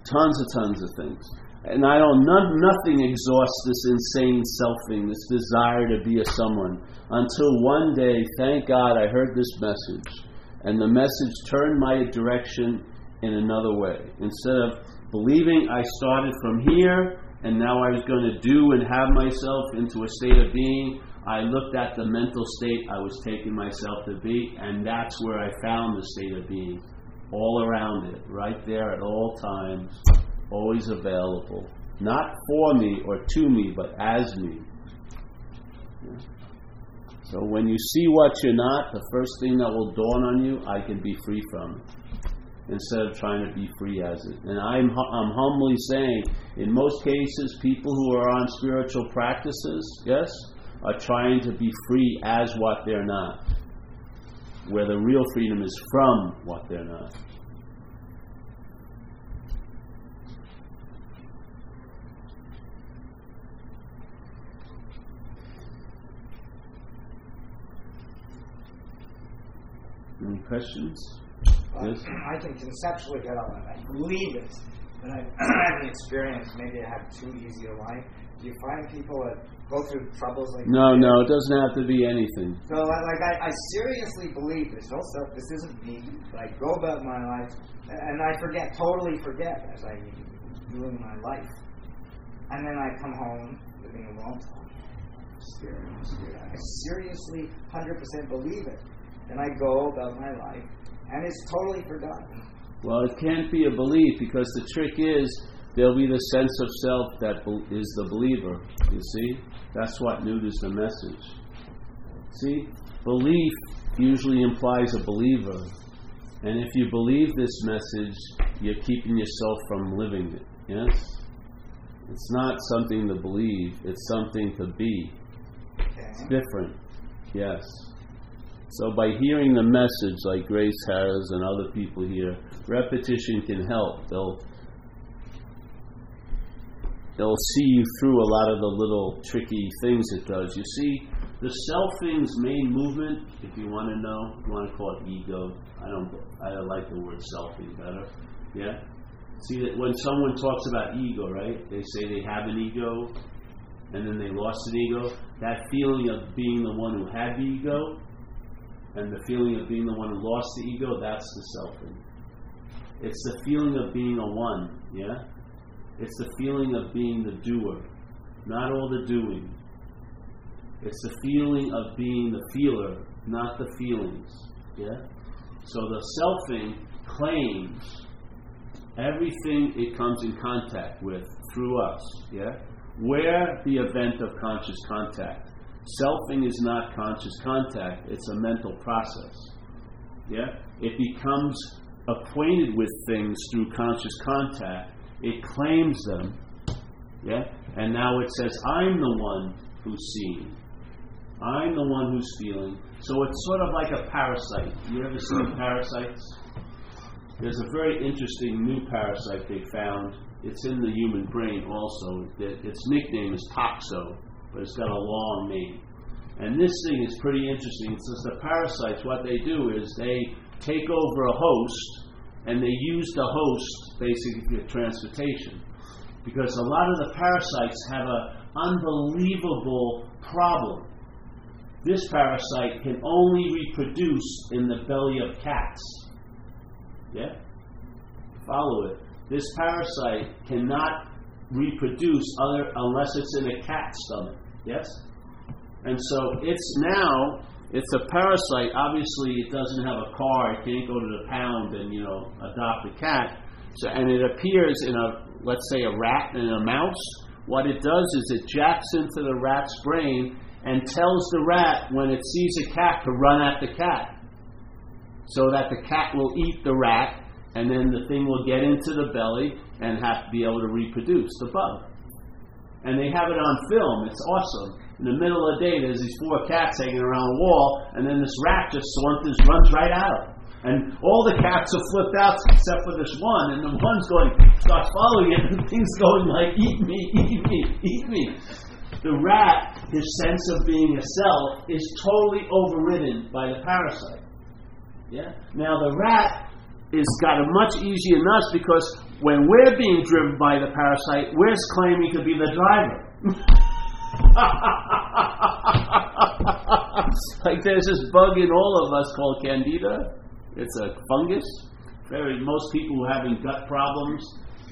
Tons and tons of things. And I don't, none, nothing exhausts this insane selfing, this desire to be a someone, until one day, thank God, I heard this message. And the message turned my direction in another way. Instead of believing I started from here and now I was going to do and have myself into a state of being, I looked at the mental state I was taking myself to be, and that's where I found the state of being. All around it, right there at all times, always available. Not for me or to me, but as me. So when you see what you're not, the first thing that will dawn on you, I can be free from it instead of trying to be free as it. And I'm, I'm humbly saying, in most cases, people who are on spiritual practices, yes, are trying to be free as what they're not, where the real freedom is from what they're not. Any questions? Uh, yes. I can conceptually get all that. I believe it, but I haven't experienced. Maybe I have too easy a life. Do you find people that go through troubles like No, that? no, it doesn't have to be anything. So, I- like, I, I seriously believe this. No self. This isn't me. I go about my life, and I forget, totally forget, as I do in my life. And then I come home, living alone. Spirit, spirit. I seriously, hundred percent believe it. And I go about my life, and it's totally forgotten. Well, it can't be a belief because the trick is there'll be the sense of self that is the believer. You see? That's what neuters the message. See? Belief usually implies a believer. And if you believe this message, you're keeping yourself from living it. Yes? It's not something to believe, it's something to be. It's different. Yes. So by hearing the message like Grace has and other people here, repetition can help. They'll they'll see you through a lot of the little tricky things it does. You see, the selfing's main movement, if you want to know, you want to call it ego. I don't. I like the word selfing better. Yeah. See that when someone talks about ego, right? They say they have an ego, and then they lost an ego. That feeling of being the one who had the ego, and the feeling of being the one who lost the ego, that's the selfing. It's the feeling of being a one, yeah? It's the feeling of being the doer, not all the doing. It's the feeling of being the feeler, not the feelings, yeah? So the selfing claims everything it comes in contact with through us, yeah? We're the event of conscious contact. Selfing is not conscious contact, it's a mental process. Yeah? It becomes acquainted with things through conscious contact. It claims them. Yeah? And now it says, I'm the one who's seeing. I'm the one who's feeling. So it's sort of like a parasite. You ever seen parasites? There's a very interesting new parasite they found. It's in the human brain also. It- Its nickname is toxo, but it's got a long name. And this thing is pretty interesting. Just the parasites, what they do is they take over a host and they use the host basically for transportation. Because a lot of the parasites have an unbelievable problem. This parasite can only reproduce in the belly of cats. Yeah? Follow it. This parasite cannot reproduce other unless it's in a cat's stomach. Yes? And so it's now it's a parasite. Obviously, it doesn't have a car. It can't go to the pound and you know adopt a cat. So and it appears in a let's say a rat and a mouse. What it does is it jacks into the rat's brain and tells the rat when it sees a cat to run at the cat, so that the cat will eat the rat, and then the thing will get into the belly and have to be able to reproduce the bug. And they have it on film. It's awesome. In the middle of the day, there's these four cats hanging around a wall, and then this rat just saunters, runs right out. And all the cats are flipped out except for this one, and the one's going, starts following it, and things going like, eat me, eat me, eat me. The rat, his sense of being a self, is totally overridden by the parasite. Yeah? Now the rat is got it much easier than us because when we're being driven by the parasite, we're claiming to be the driver. like there's this bug in all of us called candida. It's a fungus. Very most people having gut problems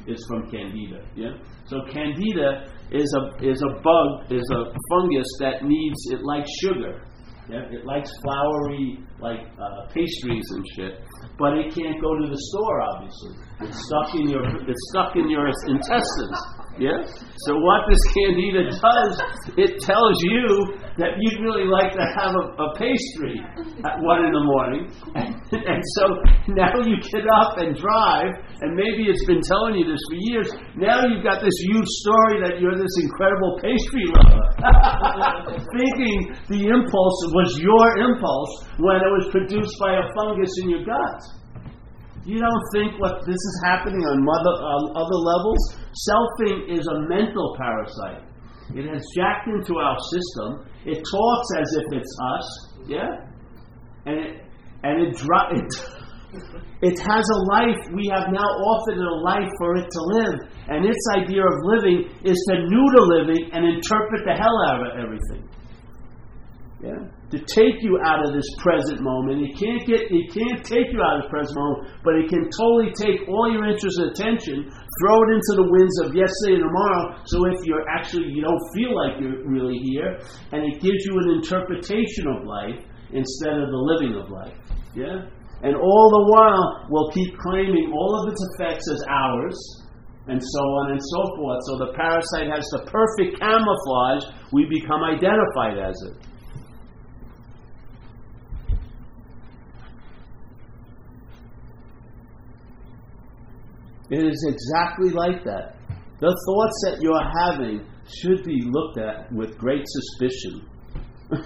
is from candida. Yeah. So candida is a is a bug is a fungus that needs it likes sugar. Yeah, it likes floury like uh, pastries and shit, but it can't go to the store. Obviously, it's stuck in your it's stuck in your intestines. Yeah? So what this candida does, it tells you that you'd really like to have a, a pastry at one in the morning. And, and, so now you get up and drive, and maybe it's been telling you this for years. Now you've got this huge story that you're this incredible pastry lover. Thinking the impulse was your impulse when it was produced by a fungus in your gut. You don't think what this is happening on mother, other levels? Selfing is a mental parasite. It has jacked into our system. It talks as if it's us, yeah, and it and it it, it has a life. We have now offered it a life for it to live, and its idea of living is to neuter living and interpret the hell out of everything. Yeah to take you out of this present moment. It can't get it can't take you out of the present moment, but it can totally take all your interest and attention, throw it into the winds of yesterday and tomorrow. So if you're actually you don't feel like you're really here, and it gives you an interpretation of life instead of the living of life. Yeah? And all the while we'll keep claiming all of its effects as ours and so on and so forth. So the parasite has the perfect camouflage, we become identified as it. It is exactly like that. The thoughts that you're having should be looked at with great suspicion.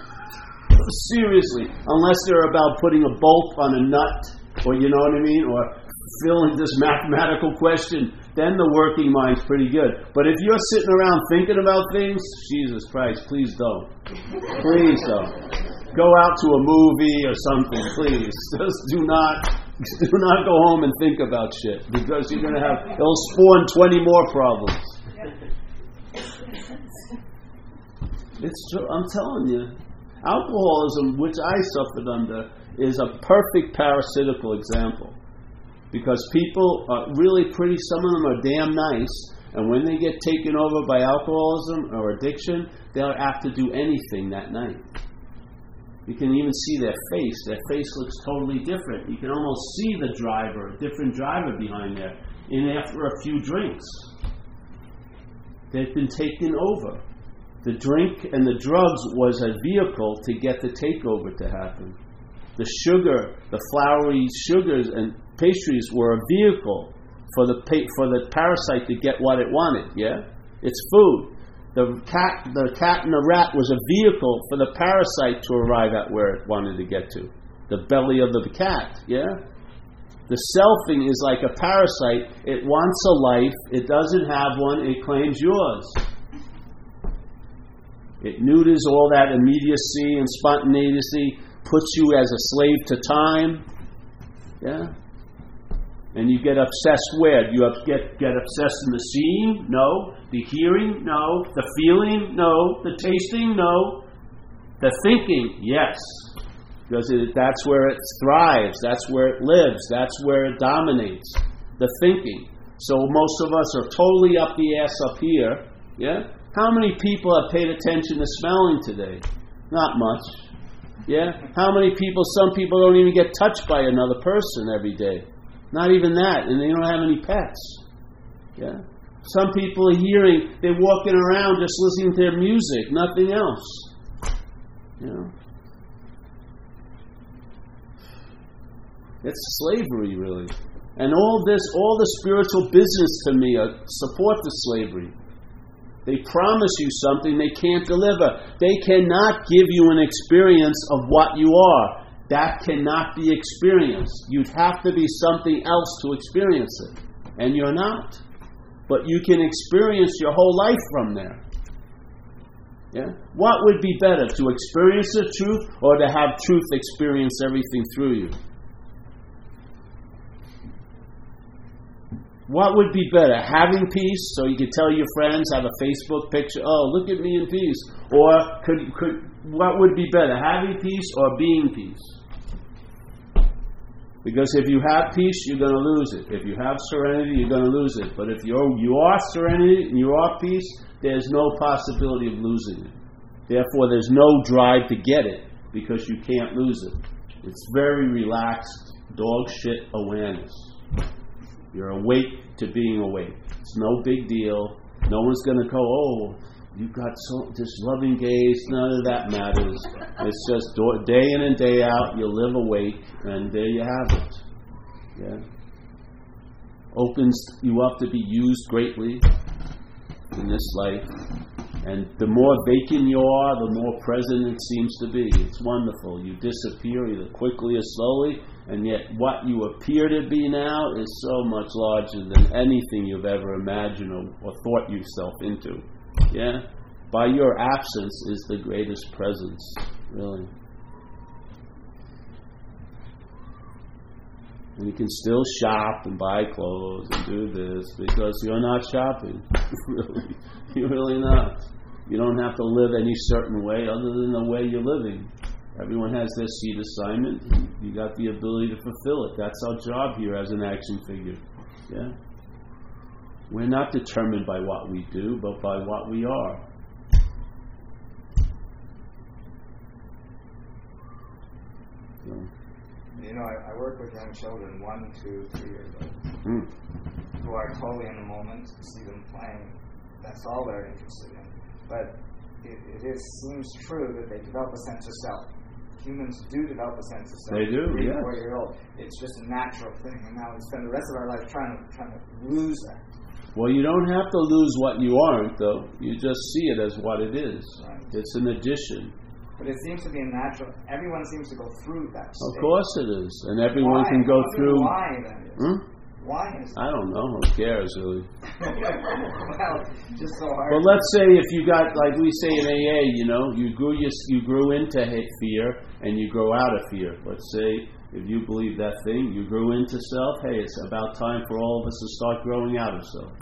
Seriously, unless they're about putting a bolt on a nut, or you know what I mean, or filling this mathematical question, then the working mind's pretty good. But if you're sitting around thinking about things, Jesus Christ, please don't. Please don't. Go out to a movie or something, please. Just do not do not go home and think about shit because you're going to have, it'll spawn 20 more problems. It's true, I'm telling you. Alcoholism, which I suffered under, is a perfect parasitical example. Because people are really pretty, some of them are damn nice, and when they get taken over by alcoholism or addiction, they'll have to do anything that night. You can even see their face. Their face looks totally different. You can almost see the driver, a different driver behind there, and after a few drinks. They've been taken over. The drink and the drugs was a vehicle to get the takeover to happen. The sugar, the floury sugars and pastries were a vehicle for the for the parasite to get what it wanted. Yeah, it's food. The cat, the cat and the rat was a vehicle for the parasite to arrive at where it wanted to get to. The belly of the cat, yeah? The selfing is like a parasite. It wants a life, it doesn't have one, it claims yours. It neuters all that immediacy and spontaneity, puts you as a slave to time. Yeah? And you get obsessed where? Do you get, get obsessed in the seeing? No. The hearing? No. The feeling? No. The tasting? No. The thinking? Yes. Because it, that's where it thrives. That's where it lives. That's where it dominates. The thinking. So most of us are totally up the ass up here. Yeah? How many people have paid attention to smelling today? Not much. Yeah? How many people, some people don't even get touched by another person every day. Not even that, and they don't have any pets. Yeah. Some people are hearing, they're walking around just listening to their music, nothing else. You know. It's slavery, really. And all this, all the spiritual business to me uh, support the slavery. They promise you something they can't deliver. They cannot give you an experience of what you are. That cannot be experienced. You'd have to be something else to experience it. And you're not. But you can experience your whole life from there. Yeah? What would be better, to experience the truth or to have truth experience everything through you? What would be better, having peace so you could tell your friends, have a Facebook picture, oh, look at me in peace? Or could, could, what would be better, having peace or being peace? Because if you have peace, you're going to lose it. If you have serenity, you're going to lose it. But if you're, you are serenity and you are peace, there's no possibility of losing it. Therefore, there's no drive to get it because you can't lose it. It's very relaxed, dog shit awareness. You're awake to being awake. It's no big deal. No one's going to go, oh, you've got so this loving gaze. None of that matters. It's just do- day in and day out. You live awake, and there you have it. Yeah. Opens you up to be used greatly in this life. And the more vacant you are, the more present it seems to be. It's wonderful. You disappear either quickly or slowly, and yet what you appear to be now is so much larger than anything you've ever imagined or, or thought yourself into. Yeah? By your absence is the greatest presence, really. And you can still shop and buy clothes and do this because you're not shopping. really. You're really not. You don't have to live any certain way other than the way you're living. Everyone has their seat assignment. You got the ability to fulfill it. That's our job here as an action figure. Yeah? We're not determined by what we do, but by what we are. So, You know, I, I work with young children, one, two, three years old, mm, who are totally in the moment, see them playing. That's all they're interested in. But it, it is, seems true that they develop a sense of self. Humans do develop a sense of self. They do, Three, yes. four year old. It's just a natural thing, and now we spend the rest of our life trying to trying to lose that. Well, you don't have to lose what you aren't, though. You just see it as what it is. Right. It's an addition. But it seems to be a natural. Everyone seems to go through that. Of course it is. And everyone Why? can go through. Why is? Hmm? Why is I don't know. Who cares, really? well, just so hard. But let's say if you got, like we say in AA, you know, you grew your, you grew into hate fear and you grow out of fear. Let's say if you believe that thing, you grew into self. Hey, it's about time for all of us to start growing out of self.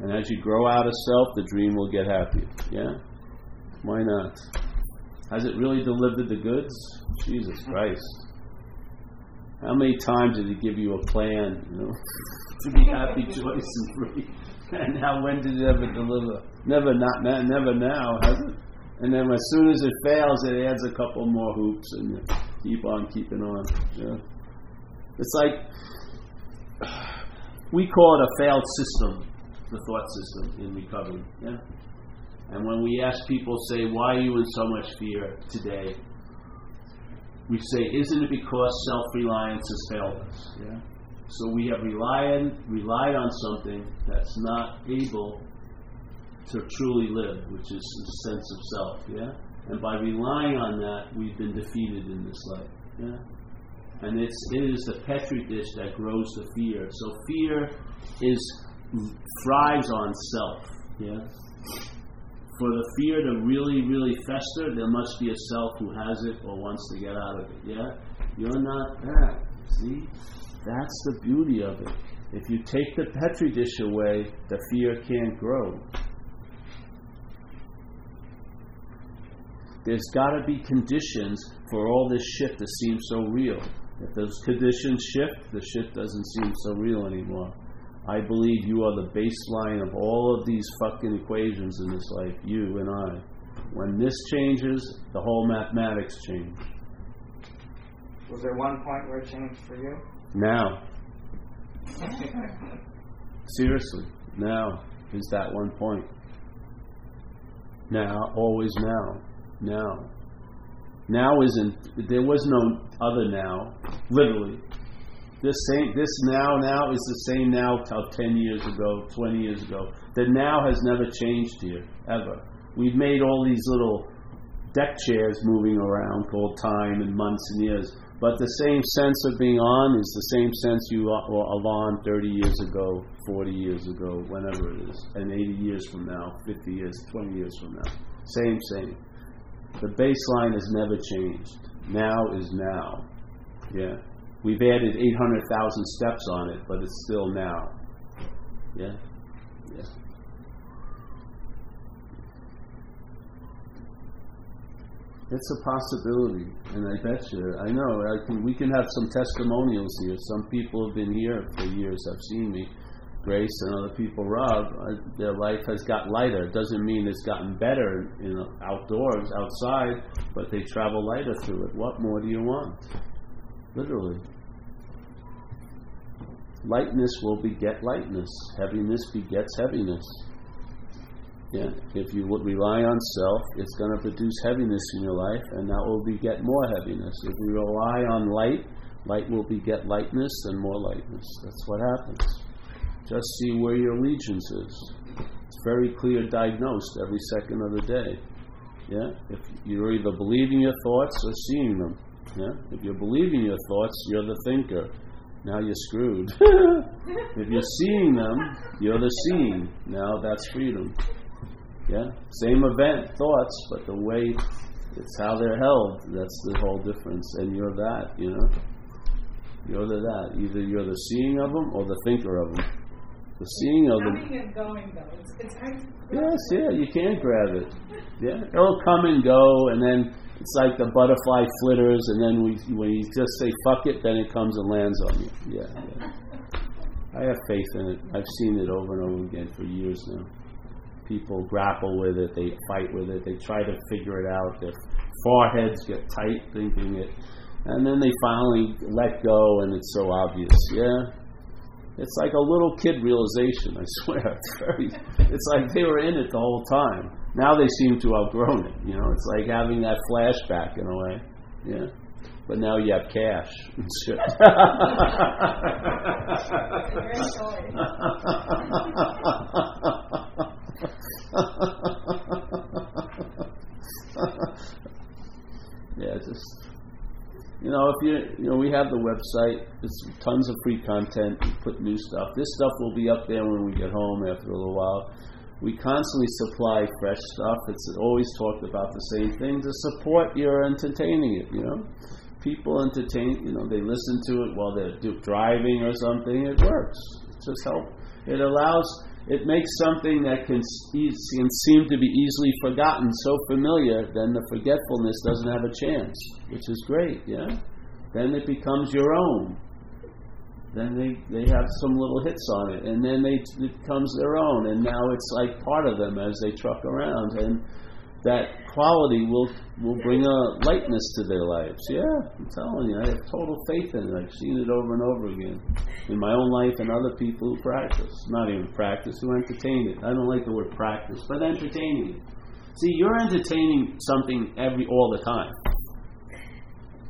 And as you grow out of self, the dream will get happier. Yeah, why not? Has it really delivered the goods? Jesus Christ! How many times did he give you a plan, you know, to be happy, joyous, and free? And now, when did it ever deliver? Never, not never now, has it? And then, as soon as it fails, it adds a couple more hoops, and keep on keeping on. Yeah. It's like we call it a failed system, the thought system in recovery. Yeah. And when we ask people, say, "Why are you in so much fear today?" we say, isn't it because self-reliance has failed us? Yeah. So we have relied relied on something that's not able to truly live, which is the sense of self. Yeah. And by relying on that, we've been defeated in this life. Yeah. And it's it is the petri dish that grows the fear. So fear is thrives on self. Yeah for the fear to really, really fester, there must be a self who has it or wants to get out of it. Yeah? You're not that. See? That's the beauty of it. If you take the petri dish away, the fear can't grow. There's got to be conditions for all this shit to seem so real. If those conditions shift, the shit doesn't seem so real anymore. I believe you are the baseline of all of these fucking equations in this life, you and I. When this changes, the whole mathematics change. Was there one point where it changed for you? Now, seriously, now is that one point. Now, always now. Now. Now isn't, there was no other now, literally. This same, this now, now is the same now of 10 years ago, 20 years ago. The now has never changed here, ever. We've made all these little deck chairs moving around called time and months and years. But the same sense of being on is the same sense you were on 30 years ago, 40 years ago, whenever it is, and 80 years from now, 50 years, 20 years from now. Same, same. The baseline has never changed. Now is now. Yeah. We've added 800,000 steps on it, but it's still now. Yeah? Yeah. It's a possibility, and I bet you. I know. I can, we can have some testimonials here. Some people have been here for years. I've seen me. Grace and other people, Rob, uh, their life has got lighter. It doesn't mean it's gotten better, you know, outdoors, outside, but they travel lighter through it. What more do you want? Literally. Lightness will beget lightness. Heaviness begets heaviness. Yeah. If you would rely on self, it's going to produce heaviness in your life, and that will beget more heaviness. If you rely on light, light will beget lightness and more lightness. That's what happens. Just see where your allegiance is. It's very clear diagnosed every second of the day. Yeah? If you're either believing your thoughts or seeing them. Yeah? If you're believing your thoughts, you're the thinker. Now you're screwed. if you're seeing them, you're the seeing. Now that's freedom. Yeah? Same event, thoughts, but the way it's how they're held, that's the whole difference. And you're that, you know? You're the that. Either you're the seeing of them or the thinker of them. The seeing of. Coming and going, though. It's, it's hard Yes, yeah, you can't grab it. Yeah, it'll come and go, and then it's like the butterfly flitters, and then we, when you just say "fuck it," then it comes and lands on you. Yeah, yeah. I have faith in it. I've seen it over and over again for years now. People grapple with it, they fight with it, they try to figure it out. Their foreheads get tight thinking it, and then they finally let go, and it's so obvious. Yeah, it's like a little kid realization, I swear. It's very it's like they were in it the whole time. Now they seem to have outgrown it, you know, it's like having that flashback in a way. Yeah. But now you have cash yeah, just you know, if you you know, we have the website. It's tons of free content. We put new stuff. This stuff will be up there when we get home after a little while. We constantly supply fresh stuff. It's always talked about the same thing to support your entertaining it. You know, people entertain. You know, they listen to it while they're do, driving or something. It works. It just helps. It allows it makes something that can, can seem to be easily forgotten so familiar, then the forgetfulness doesn't have a chance, which is great, yeah? Then it becomes your own. Then they, they have some little hits on it, and then they, it becomes their own, and now it's like part of them as they truck around. And that quality will will bring a lightness to their lives. Yeah, I'm telling you, I have total faith in it. I've seen it over and over again in my own life and other people who practice. Not even practice, who entertain it. I don't like the word practice, but entertaining it. See, you're entertaining something every all the time.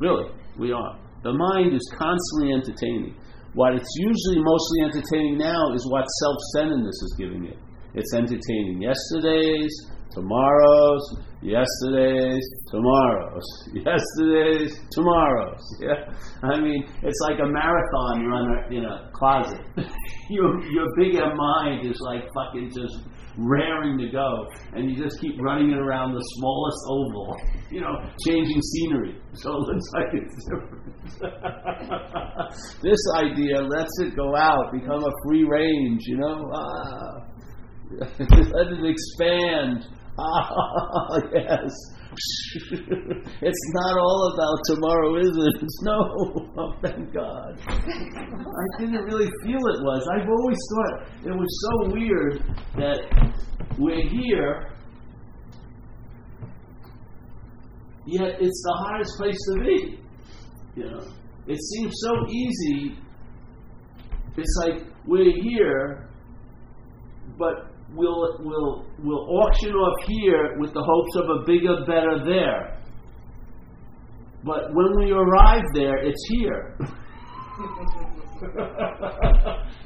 Really, we are. The mind is constantly entertaining. What it's usually mostly entertaining now is what self-centeredness is giving it. It's entertaining yesterday's, tomorrows, yesterdays, tomorrows, yesterdays, tomorrows. Yeah, I mean it's like a marathon runner in a closet. your your bigger mind is like fucking just raring to go, and you just keep running it around the smallest oval. You know, changing scenery, so it looks like it's different. this idea lets it go out, become a free range. You know. Ah. Let it expand. Ah, yes. it's not all about tomorrow, is it? No. Oh, thank God. I didn't really feel it was. I've always thought it was so weird that we're here, yet it's the hardest place to be. You know, it seems so easy. It's like we're here, but we'll, we'll, we'll auction off here with the hopes of a bigger, better there. But when we arrive there, it's here.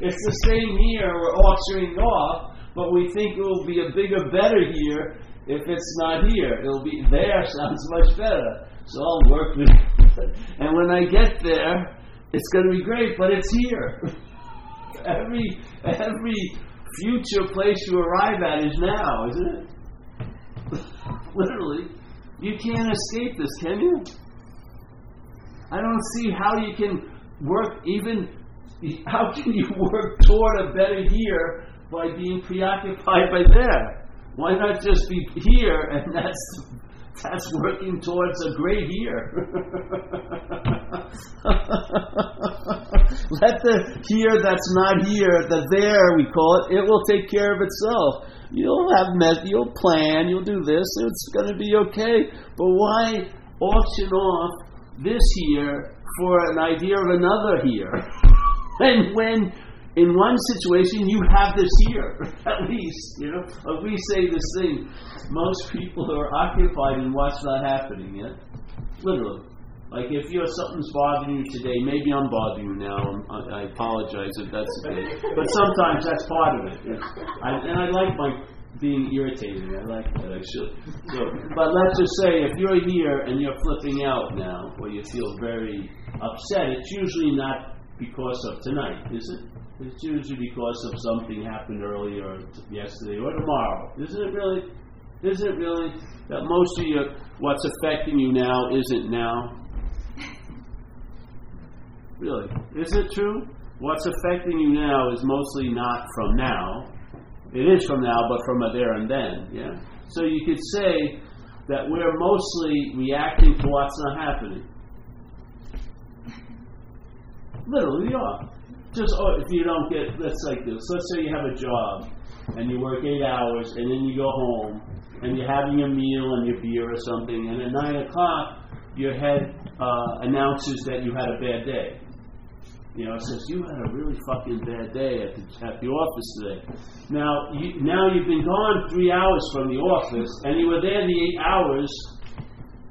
it's the same here, we're auctioning off, but we think it will be a bigger, better here, If it's not here, it'll be there. Sounds much better. So I'll work with. and when I get there, it's going to be great. But it's here. every every future place you arrive at is now, isn't it? Literally, you can't escape this, can you? I don't see how you can work even. How can you work toward a better here by being preoccupied by there? Why not just be here and that's that's working towards a great here. Let the here that's not here, the there we call it, it will take care of itself. You'll have met, you'll plan, you'll do this, it's going to be okay. But why auction off this here for an idea of another here? and when in one situation you have this here, at least, you know. We say this thing, most people are occupied in what's not happening yet. Literally. Like if you're something's bothering you today, maybe I'm bothering you now. I'm, I, apologize if that's the case. But sometimes that's part of it. I, and I like my being irritated. I like that. I should. So, but let's just say if you're here and you're flipping out now, or you feel very upset, it's usually not because of tonight, is it? It's usually because of something happened earlier, yesterday, or tomorrow. Isn't it really? Isn't it really that most of your what's affecting you now isn't now? Really, is it true? What's affecting you now is mostly not from now. It is from now, but from a there and then. Yeah. So you could say that we're mostly reacting to what's not happening. Literally, we are just oh, if you don't get let's like this. Let's say you have a job and you work eight hours and then you go home and you're having a meal and your beer or something, and at nine o'clock your head uh, announces that you had a bad day. You know, says you had a really fucking bad day at the, at the office today. Now, you, now you've been gone three hours from the office, and you were there the eight hours.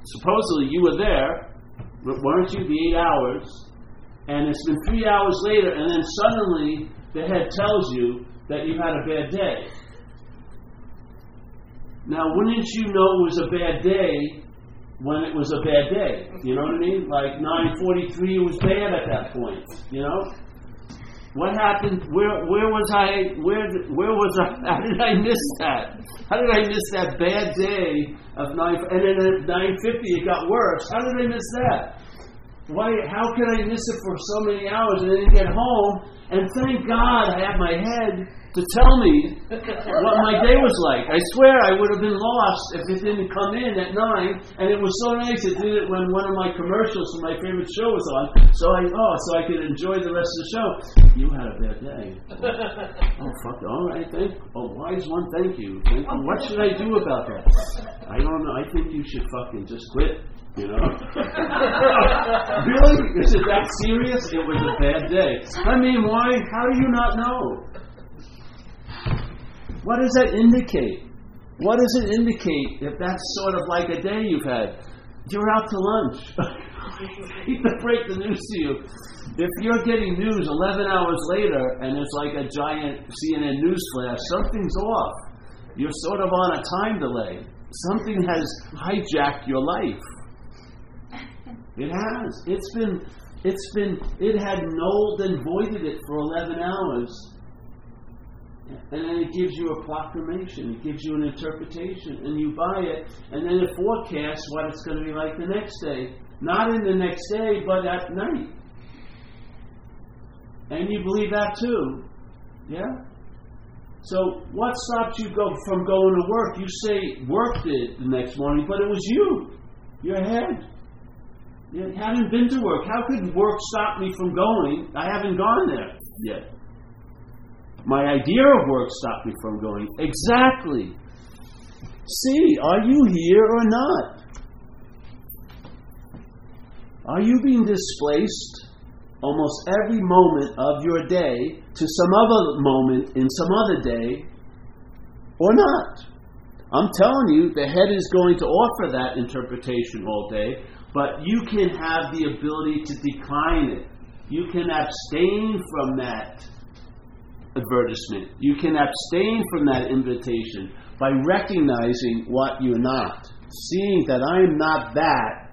Supposedly, you were there, weren't you? The eight hours, and it's been three hours later, and then suddenly the head tells you that you had a bad day. Now, wouldn't you know it was a bad day when it was a bad day? You know what I mean? Like 9:43 was bad at that point. You know. What happened? Where where was I? Where where was I? How did I miss that? How did I miss that bad day of nine? And then at 9:50 it got worse. How did I miss that? why, how could I miss it for so many hours and then get home and thank God I have my head to tell me what my day was like. I swear I would have been lost if it didn't come in at nine. And it was so nice. It did it when one of my commercials for my favorite show was on. So I oh, so I could enjoy the rest of the show. You had a bad day. Oh, fuck. All right. Thank. Oh, wise one. Thank you. Thank you. What should I do about that? I don't know. I think you should fucking just quit. You know? really? Is it that serious? It was a bad day. I mean, why? How do you not know? What does that indicate? What does it indicate if that's sort of like a day you've had? You're out to lunch. Hate to break the news to you. If you're getting news 11 hours later and it's like a giant CNN news flash, something's off. You're sort of on a time delay. Something has hijacked your life. It has. It's been, it's been, it had nulled and voided it for 11 hours. And then it gives you a proclamation, it gives you an interpretation, and you buy it, and then it forecasts what it's going to be like the next day. Not in the next day, but at night. And you believe that too. Yeah? So what stops you go from going to work? You say work did the next morning, but it was you, your head. You haven't been to work. How could work stop me from going? I haven't gone there yet. My idea of work stopped me from going. Exactly. See, are you here or not? Are you being displaced almost every moment of your day to some other moment in some other day or not? I'm telling you, the head is going to offer that interpretation all day, but you can have the ability to decline it. You can abstain from that advertisement. You can abstain from that invitation. by recognizing what you're not, seeing that I am not that,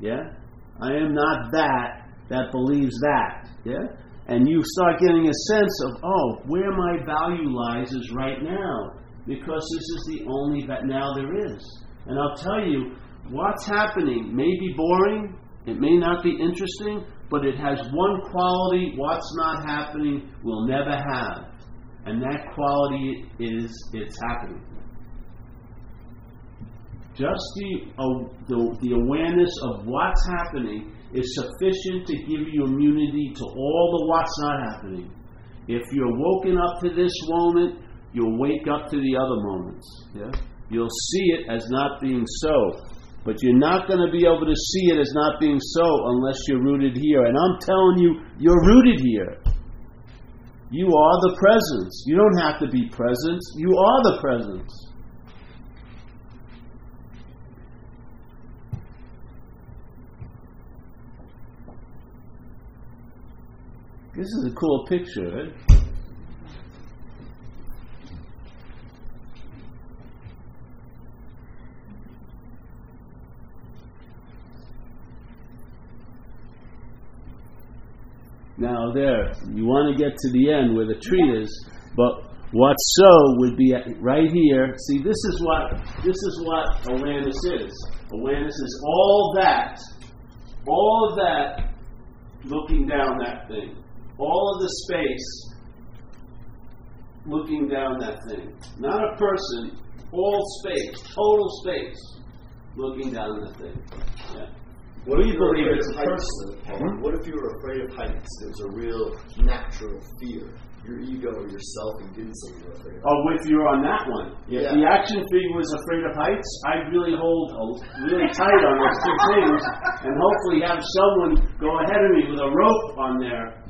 yeah? I am not that that believes that, yeah? And you start getting a sense of, oh, where my value lies is right now, because this is the only that now there is. And I'll tell you, what's happening may be boring, it may not be interesting, but it has one quality what's not happening will never have. And that quality is it's happening. Just the, uh, the, the awareness of what's happening is sufficient to give you immunity to all the what's not happening. If you're woken up to this moment, you'll wake up to the other moments. Yeah? You'll see it as not being so. But you're not going to be able to see it as not being so unless you're rooted here. And I'm telling you, you're rooted here. You are the presence. You don't have to be present. You are the presence. This is a cool picture, right? Now there, you want to get to the end where the tree is, but what so would be right here. See, this is what this is what awareness is. Awareness is all that, all of that, looking down that thing, all of the space, looking down that thing. Not a person, all space, total space, looking down the thing. Yeah. What We you believe it's of a heights? person. Hmm? What if you were afraid of heights? There's a real natural fear. Your ego, or yourself, and didn't say you were afraid of heights. Oh, if you're on that one. If Yeah. the action figure was afraid of heights, I'd really hold a, really tight on those two things and hopefully have someone go ahead of me with a rope on their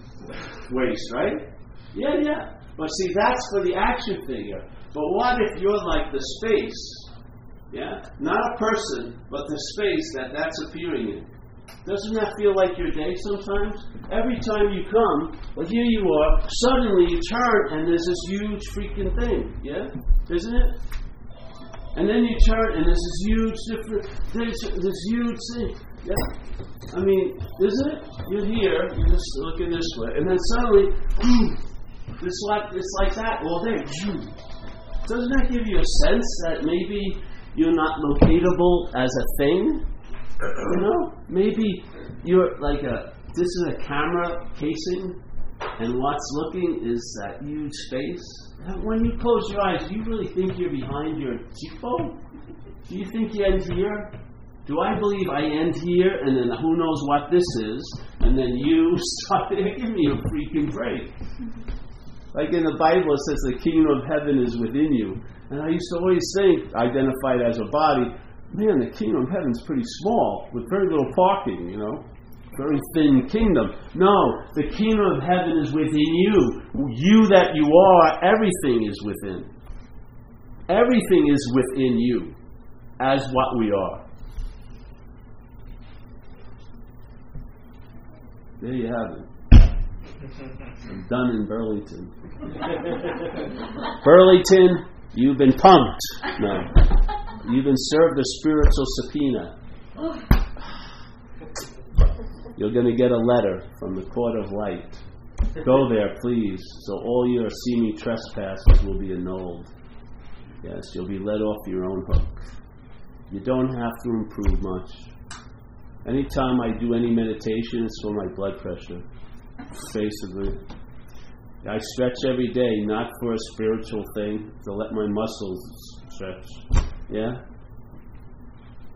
waist, right? Yeah, yeah. But see, that's for the action figure. But what if you're like the space? Yeah? Not a person, but the space that that's appearing in. Doesn't that feel like your day sometimes? Every time you come, well, here you are, suddenly you turn and there's this huge freaking thing, yeah? Isn't it? And then you turn and there's this huge different, there's this huge thing, yeah? I mean, isn't it? You're here, you're just looking this way, and then suddenly, it's like, it's like that all day. Doesn't that give you a sense that maybe you're not locatable as a thing? You know, maybe you're like a this is a camera casing, and what's looking is that huge space. When you close your eyes, do you really think you're behind your cheekbone? Do you think you end here? Do I believe I end here, and then who knows what this is, and then you start there? Give me a freaking break. Like in the Bible, it says the kingdom of heaven is within you. And I used to always think, identified as a body, man, the kingdom of heaven's pretty small, with very little parking, you know. Very thin kingdom. No, the kingdom of heaven is within you. You that you are, everything is within. Everything is within you as what we are. There you have it. I'm done in Burlington. Burlington, you've been pumped. No. You've been served a spiritual subpoena. You're going to get a letter from the court of light. Go there, please, so all your seeming trespasses will be annulled. Yes, you'll be let off your own hook. You don't have to improve much. Anytime I do any meditation, it's for my blood pressure. Basically. I stretch every day, not for a spiritual thing, to let my muscles stretch. Yeah?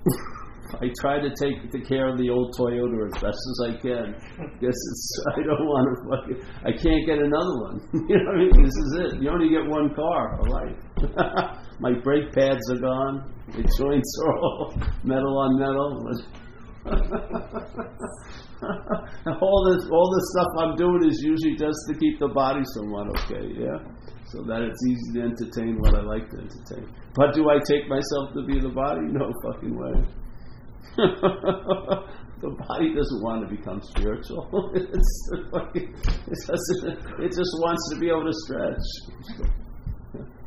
I try to take the care of the old Toyota as best as I can. Guess it's I don't want to fucking I can't get another one. you know what I mean? This is it. You only get one car for life. my brake pads are gone. The joints are all metal on metal. all this all this stuff I'm doing is usually just to keep the body somewhat okay, yeah? So that it's easy to entertain what I like to entertain. But do I take myself to be the body? No fucking way. the body doesn't want to become spiritual. it's it, doesn't, it just wants to be able to stretch.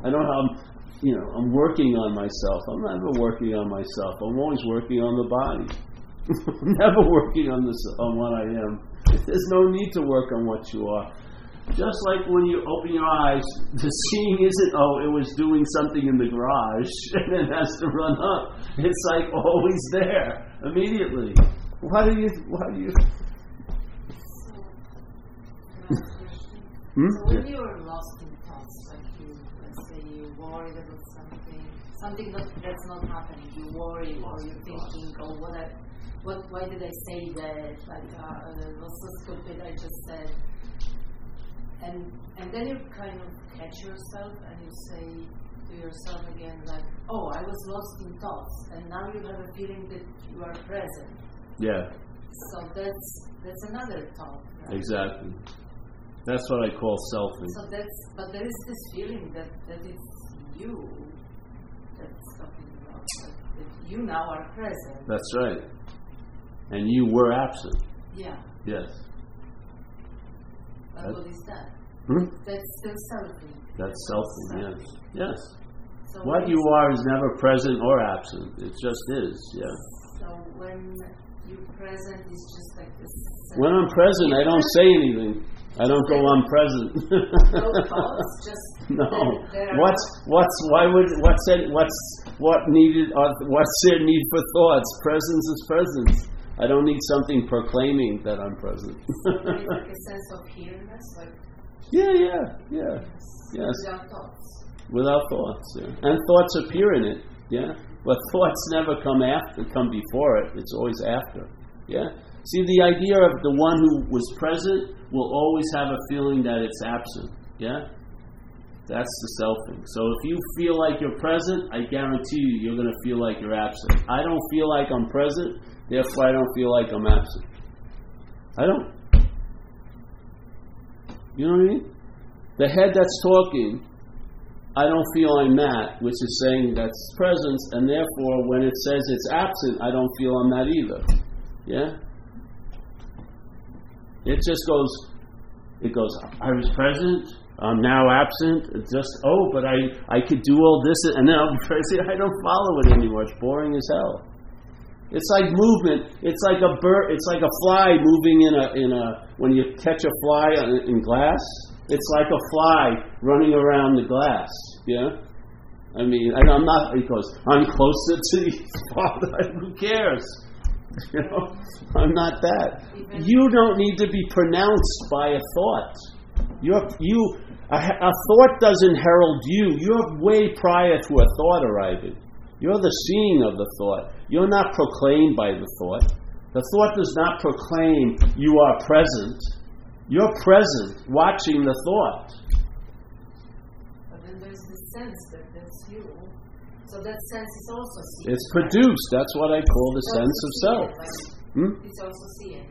I don't know you know, I'm working on myself. I'm never working on myself. I'm always working on the body. I'm never working on this on what I am. There's no need to work on what you are. Just like when you open your eyes, the seeing isn't, oh, it was doing something in the garage and it has to run up. It's like always there, immediately. Why do you, why do you, So, hmm? So when you're lost in thoughts, like you, let's say you worried about something, something that, that's not happening, you worry or you're thinking, oh, what I, what, why did I say that? Like, uh, it was so stupid, I just said. And, and then you kind of catch yourself and you say to yourself again, like, oh, I was lost in thoughts, and now you have a feeling that you are present. Yeah, So that's that's another thought. Right? exactly. That's what I call selfing. So that's, but there is this feeling that, that it's you that's talking about, that, that you now are present. That's right. And you were absent. Yeah, Yes. but what is that? Hmm? That's still selfing. That's selfing, yes. Yes. So What you are is never present or absent. It just is, yeah. So when you're present, it's just like this. When I'm present, I don't say anything. I don't go, I'm present. No thoughts, just No. What's what's why would what's it, what's what needed or what's there need for thoughts? Presence is presence. I don't need something proclaiming that I'm present. like a sense of like yeah, yeah, yeah. Yes. without thoughts. Without thoughts, yeah. And thoughts appear in it, yeah. But thoughts never come after, come before it. It's always after, yeah. See, the idea of the one who was present will always have a feeling that it's absent, yeah. That's the selfing. So if you feel like you're present, I guarantee you, you're going to feel like you're absent. I don't feel like I'm present, therefore I don't feel like I'm absent. I don't. You know what I mean? The head that's talking I don't feel I'm that, which is saying that's presence, and therefore when it says it's absent, I don't feel I'm that either. Yeah? It just goes, it goes, I was present, I'm now absent, it's just, oh, but I, I could do all this, and then be present. I don't follow it anymore. It's boring as hell. It's like movement. It's like a bird. It's like a fly moving in a in a. When you catch a fly in glass, it's like a fly running around the glass. Yeah. I mean, I, I'm not because I'm closer to the Father. Who cares? You know, I'm not that. You don't need to be pronounced by a thought. You're you. A, a thought doesn't herald you. You're way prior to a thought arriving. You're the seeing of the thought. You're not proclaimed by the thought. The thought does not proclaim you are present. You're present, watching the thought. But then there's the sense that that's you. So that sense is also seen. It's produced. That's what I call the sense of self. like, Hmm? It's also seen.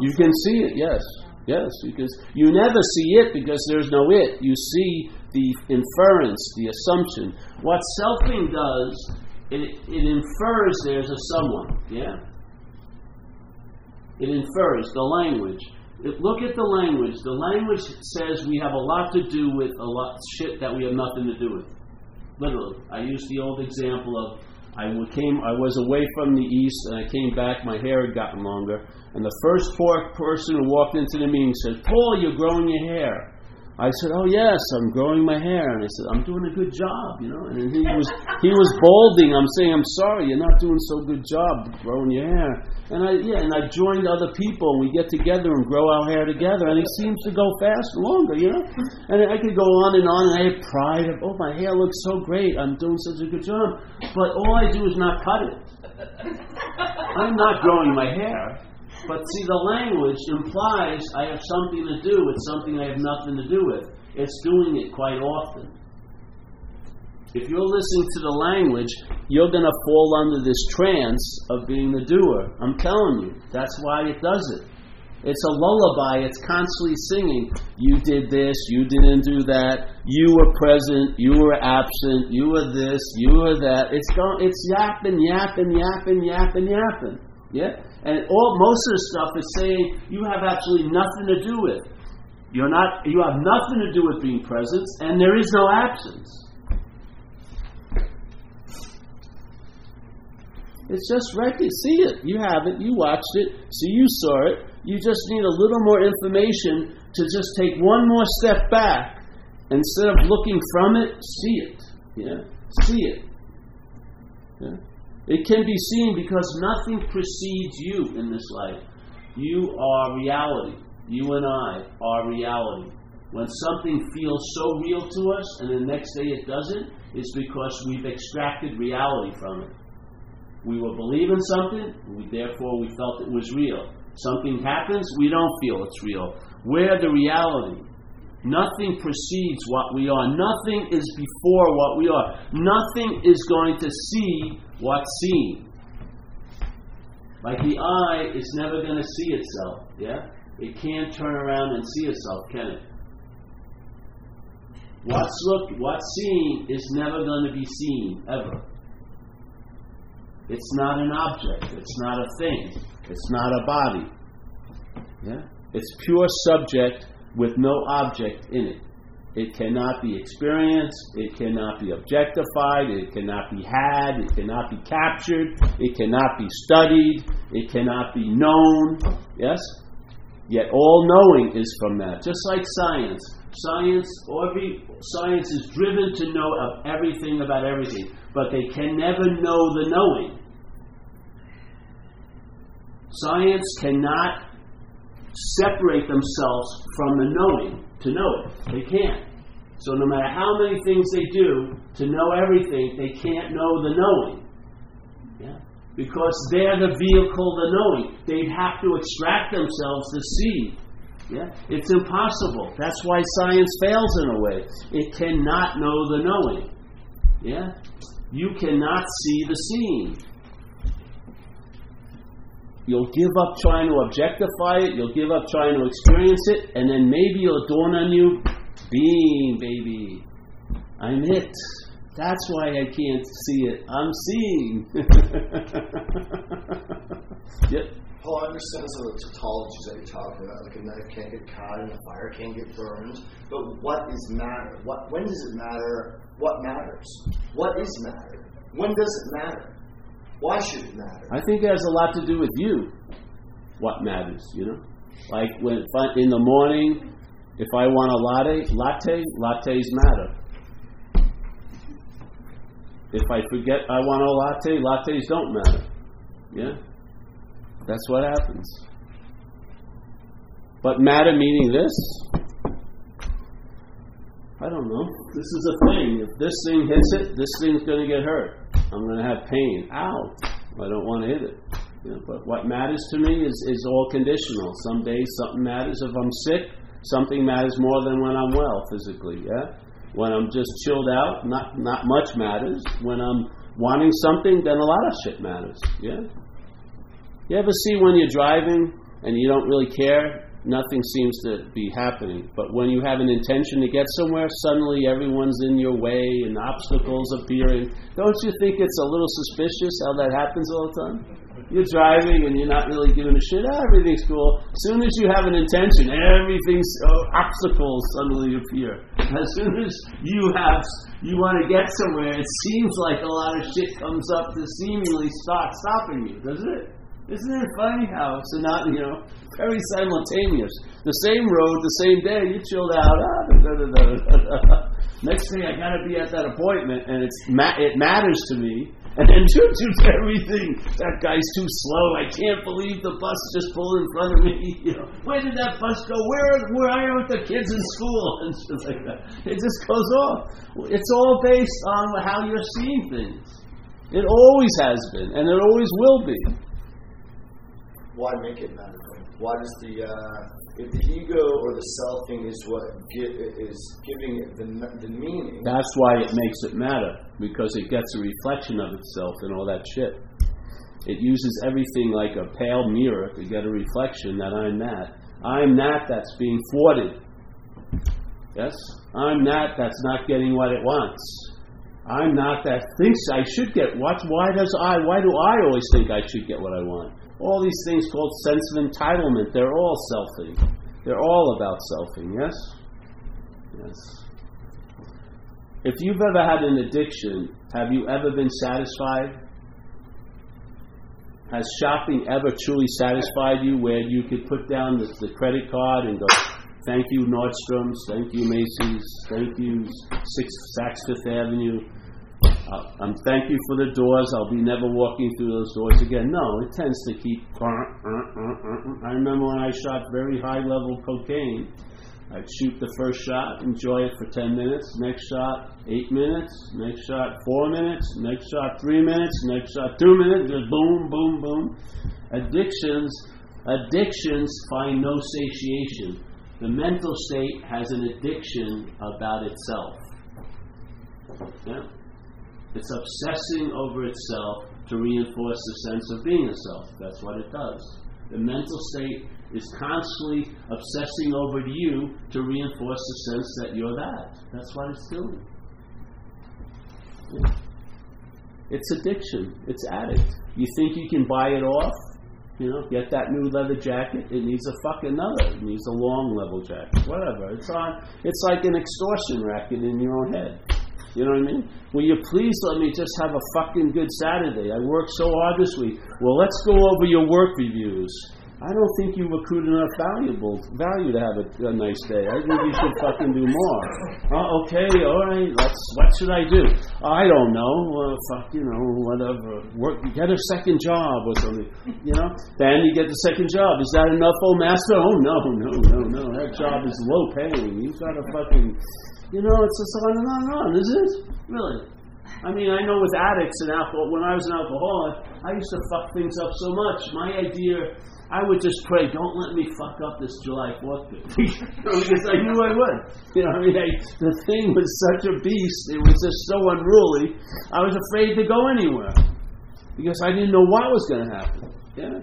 You can see it, yes. Yes, because you never see it because there's no it. You see the inference, the assumption. What selfing does, it, it infers there's a someone, yeah? It infers the language. It, look at the language. The language says we have a lot to do with a lot shit that we have nothing to do with. Literally. I used the old example of I came, I was away from the east, and I came back. My hair had gotten longer, and the first poor person who walked into the meeting said, "Paul, you're growing your hair." I said, "Oh yes, I'm growing my hair," and I said, "I'm doing a good job," you know. And he was he was balding. I'm saying, "I'm sorry, you're not doing so good job growing your hair." And I yeah, and I joined other people, and we get together and grow our hair together, and it seems to go fast longer, you know. And I could go on and on, and I have pride of, "Oh, my hair looks so great. I'm doing such a good job," but all I do is not cut it. I'm not growing my hair. But see, the language implies I have something to do with something I have nothing to do with. It's doing it quite often. If you're listening to the language, you're going to fall under this trance of being the doer. I'm telling you. That's why it does it. It's a lullaby. It's constantly singing. You did this. You didn't do that. You were present. You were absent. You were this. You were that. It's going. It's yapping, yapping, yapping, yapping, yapping. Yeah. And all most of the stuff is saying you have absolutely nothing to do with. You're not you have nothing to do with being present, and there is no absence. It's just right to See it. You have it. You watched it. So you saw it. You just need a little more information to just take one more step back. Instead of looking from it, see it. Yeah? See it. Yeah? It can be seen because nothing precedes you in this life. You are reality. You and I are reality. When something feels so real to us and the next day it doesn't, it's because we've extracted reality from it. We were believing something, we, therefore we felt it was real. Something happens, we don't feel it's real. We're the reality. Nothing precedes what we are. Nothing is before what we are. Nothing is going to see what's seen. Like the eye is never going to see itself, yeah? It can't turn around and see itself, can it? What's looked, what's seen is never going to be seen, ever. It's not an object. It's not a thing. It's not a body. Yeah? It's pure subject with no object in it. It cannot be experienced, it cannot be objectified, it cannot be had, it cannot be captured, it cannot be studied, it cannot be known. Yes? Yet all knowing is from that. Just like science. Science, every science is driven to know of everything about everything, but they can never know the knowing. Science cannot separate themselves from the knowing to know it. They can't. So no matter how many things they do to know everything, they can't know the knowing. Yeah? Because they're the vehicle, the knowing. They'd have to extract themselves to see. Yeah? It's impossible. That's why science fails in a way. It cannot know the knowing. Yeah? You cannot see the seeing. You'll give up trying to objectify it, you'll give up trying to experience it, and then maybe it'll dawn on you being, baby. I'm it. That's why I can't see it. I'm seeing. yep. Paul, I understand some of the tautologies that you're talking about. Like a knife can't get caught and a fire can't get burned. But what is matter? What when does it matter? What matters? What is matter? When does it matter? Why should it matter? I think it has a lot to do with you. What matters, you know? Like when in the morning, if I want a latte, latte, lattes matter. If I forget I want a latte, lattes don't matter. Yeah? That's what happens. But matter meaning this? I don't know. This is a thing. If this thing hits it, this thing's going to get hurt. I'm going to have pain. Ow! I don't want to hit it. You know, but what matters to me is, is all conditional. Some days something matters. If I'm sick, something matters more than when I'm well physically. Yeah. When I'm just chilled out, not not much matters. When I'm wanting something, then a lot of shit matters. Yeah. You ever see when you're driving and you don't really care? Nothing seems to be happening. But when you have an intention to get somewhere, suddenly everyone's in your way and obstacles appearing. Don't you think it's a little suspicious how that happens all the time? You're driving and you're not really giving a shit. Ah, everything's cool. As soon as you have an intention, everything's oh, obstacles suddenly appear. As soon as you have you want to get somewhere, it seems like a lot of shit comes up to seemingly start stopping you, doesn't it? Isn't it funny how it's not, you know, very simultaneous? The same road, the same day, you chilled out. Ah, da, da, da, Next thing, I got to be at that appointment, and it's ma- it matters to me. And then choo choo everything. That guy's too slow. I can't believe the bus just pulled in front of me. You know, where did that bus go? Where where are the kids in school and stuff like that? It just goes off. It's all based on how you're seeing things. It always has been, and it always will be why make it matter? Why does the uh, if the ego or the self thing is what is giving it the, the meaning? That's why it makes it matter because it gets a reflection of itself and all that shit. It uses everything like a pale mirror to get a reflection that I'm that. I'm that that's being thwarted. Yes, I'm that that's not getting what it wants. I'm not that thinks I should get what. Why does I? Why do I always think I should get what I want? All these things called sense of entitlement, they're all selfing. They're all about selfing, yes? Yes. If you've ever had an addiction, have you ever been satisfied? Has shopping ever truly satisfied you where you could put down the, the credit card and go, thank you Nordstrom's, thank you Macy's, thank you Six Saks Fifth Avenue. Uh, um, thank you for the doors. I'll be never walking through those doors again. No, it tends to keep. uh, I remember when I shot very high level cocaine. I'd shoot the first shot, enjoy it for 10 minutes, next shot, 8 minutes, next shot, 4 minutes, next shot, 3 minutes, next shot, 2 minutes, just boom, boom, boom. Addictions, addictions find no satiation. The mental state has an addiction about itself. Yeah? It's obsessing over itself to reinforce the sense of being a self. That's what it does. The mental state is constantly obsessing over you to reinforce the sense that you're that. That's what it's doing. It's addiction. It's addict. You think you can buy it off? You know, get that new leather jacket. It needs a fucking another. It needs a long level jacket. Whatever. It's on. It's like an extortion racket in your own head. You know what I mean? Will you please let me just have a fucking good Saturday? I worked so hard this week. Well, let's go over your work reviews. I don't think you accrued enough valuable value to have a, a nice day. I think you should fucking do more. Uh, okay, all right. Let's. What should I do? I don't know. Uh, fuck, you know, whatever. Work. Get a second job or something. You know. Then you get the second job. Is that enough, old master? Oh no, no, no, no. That job is low paying. You've got to fucking. You know, it's just on and on and on. Is it really? I mean, I know with addicts and alcohol. When I was an alcoholic, I used to fuck things up so much. My idea I would just pray, don't let me fuck up this July 4th because I knew I would. You know, I mean, I, the thing was such a beast, it was just so unruly, I was afraid to go anywhere because I didn't know what was going to happen. Yeah?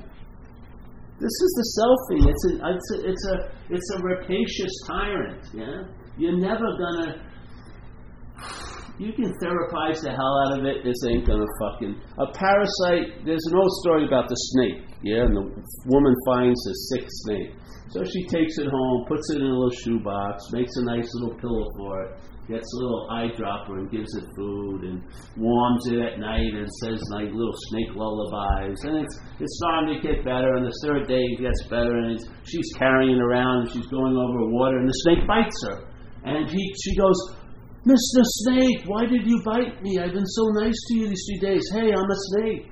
This is the selfie. It's, an, it's, a, it's, a, it's a rapacious tyrant. Yeah? You're never to you can therapize the hell out of it. This ain't gonna fucking a parasite. There's an old story about the snake, yeah, and the woman finds a sick snake, so she takes it home, puts it in a little shoebox, makes a nice little pillow for it, gets a little eyedropper and gives it food, and warms it at night, and says like little snake lullabies, and it's it's starting to get better. And the third day it gets better, and she's carrying it around, and she's going over water, and the snake bites her, and he she goes. Mr. Snake, why did you bite me? I've been so nice to you these three days. Hey, I'm a snake.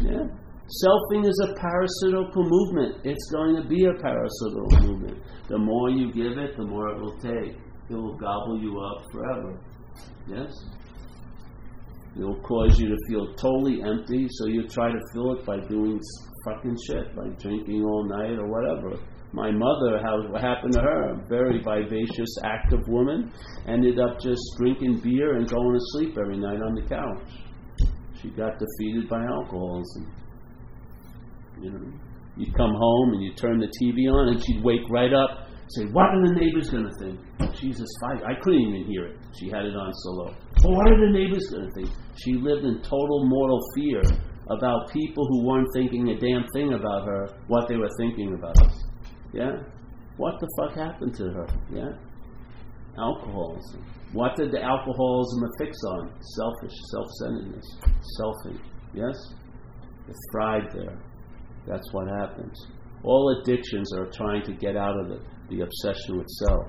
Yeah. Selfing is a parasitical movement. It's going to be a parasitical movement. The more you give it, the more it will take. It will gobble you up forever. Yes? It will cause you to feel totally empty, so you try to fill it by doing fucking shit, by drinking all night or whatever my mother, how what happened to her, a very vivacious, active woman, ended up just drinking beer and going to sleep every night on the couch. She got defeated by alcoholism. You know, you'd come home and you turn the TV on, and she'd wake right up, say, "What are the neighbors going to think?" Jesus, fight! I couldn't even hear it. She had it on so low. Well, what are the neighbors going to think? She lived in total mortal fear about people who weren't thinking a damn thing about her, what they were thinking about us. Yeah? What the fuck happened to her? Yeah? Alcoholism. What did the alcoholism affix on? Selfish, self centeredness, selfing. Yes? It thrived there. That's what happens. All addictions are trying to get out of it, the obsession with self.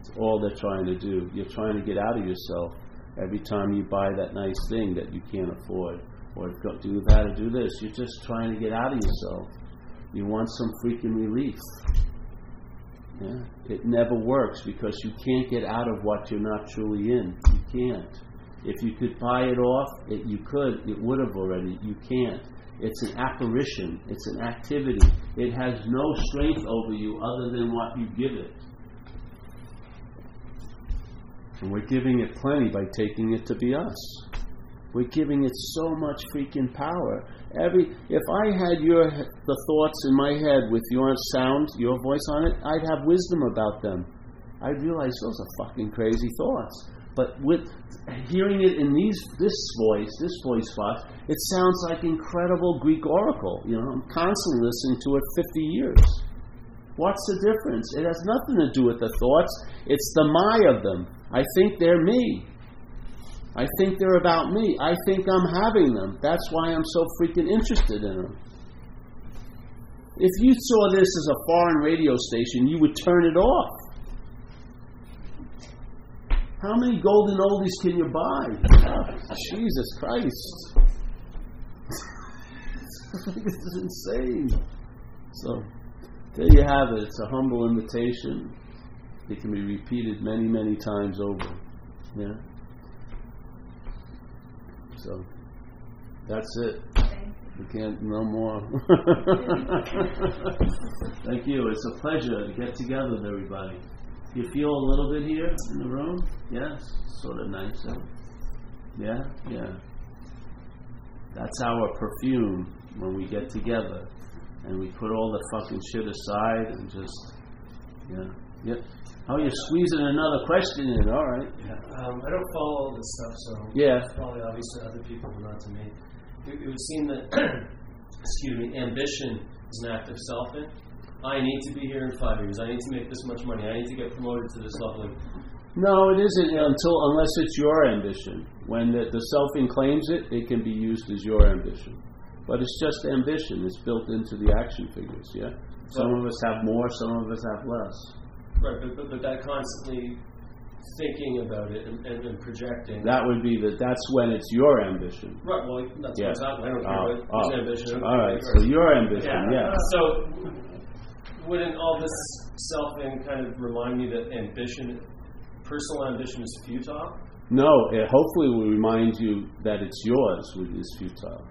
It's all they're trying to do. You're trying to get out of yourself every time you buy that nice thing that you can't afford or do how to do this. You're just trying to get out of yourself. You want some freaking relief. Yeah? It never works because you can't get out of what you're not truly in. You can't. If you could buy it off, it, you could. It would have already. You can't. It's an apparition. It's an activity. It has no strength over you other than what you give it. And we're giving it plenty by taking it to be us. We're giving it so much freaking power. Every if I had your the thoughts in my head with your sound, your voice on it, I'd have wisdom about them. I'd realize those are fucking crazy thoughts. But with hearing it in these this voice, this voice box, it sounds like incredible Greek oracle. You know, I'm constantly listening to it 50 years. What's the difference? It has nothing to do with the thoughts. It's the my of them. I think they're me. I think they're about me. I think I'm having them. That's why I'm so freaking interested in them. If you saw this as a foreign radio station, you would turn it off. How many golden oldies can you buy? Jesus Christ. this is insane. So, there you have it. It's a humble invitation. It can be repeated many, many times over. Yeah? So, that's it. We can't, no more. Thank you. It's a pleasure to get together with everybody. You feel a little bit here in the room? Yes? Sort of nice. huh? Yeah? Yeah. That's our perfume when we get together and we put all the fucking shit aside and just, yeah. Yep. Oh, you're squeezing another question in. All right. Yeah, um, I don't follow all this stuff, so Yeah. it's probably obvious to other people, but not to me. It, it would seem that, excuse me, ambition is an act of selfing. I need to be here in five years. I need to make this much money. I need to get promoted to this level. No, it isn't until unless it's your ambition. When the, the selfing claims it, it can be used as your ambition. But it's just ambition. It's built into the action figures. Yeah. Some of us have more. Some of us have less. Right, but, but, but that constantly thinking about it and, and, and projecting. That would be that. That's when it's your ambition. right, well, that's Yeah. what's happening. I don't care Oh, about oh. ambition. All right. So yours. your ambition. Yeah. So, wouldn't all this selfing kind of remind me that ambition, personal ambition, is futile? No. It hopefully will remind you that it's yours, which is futile.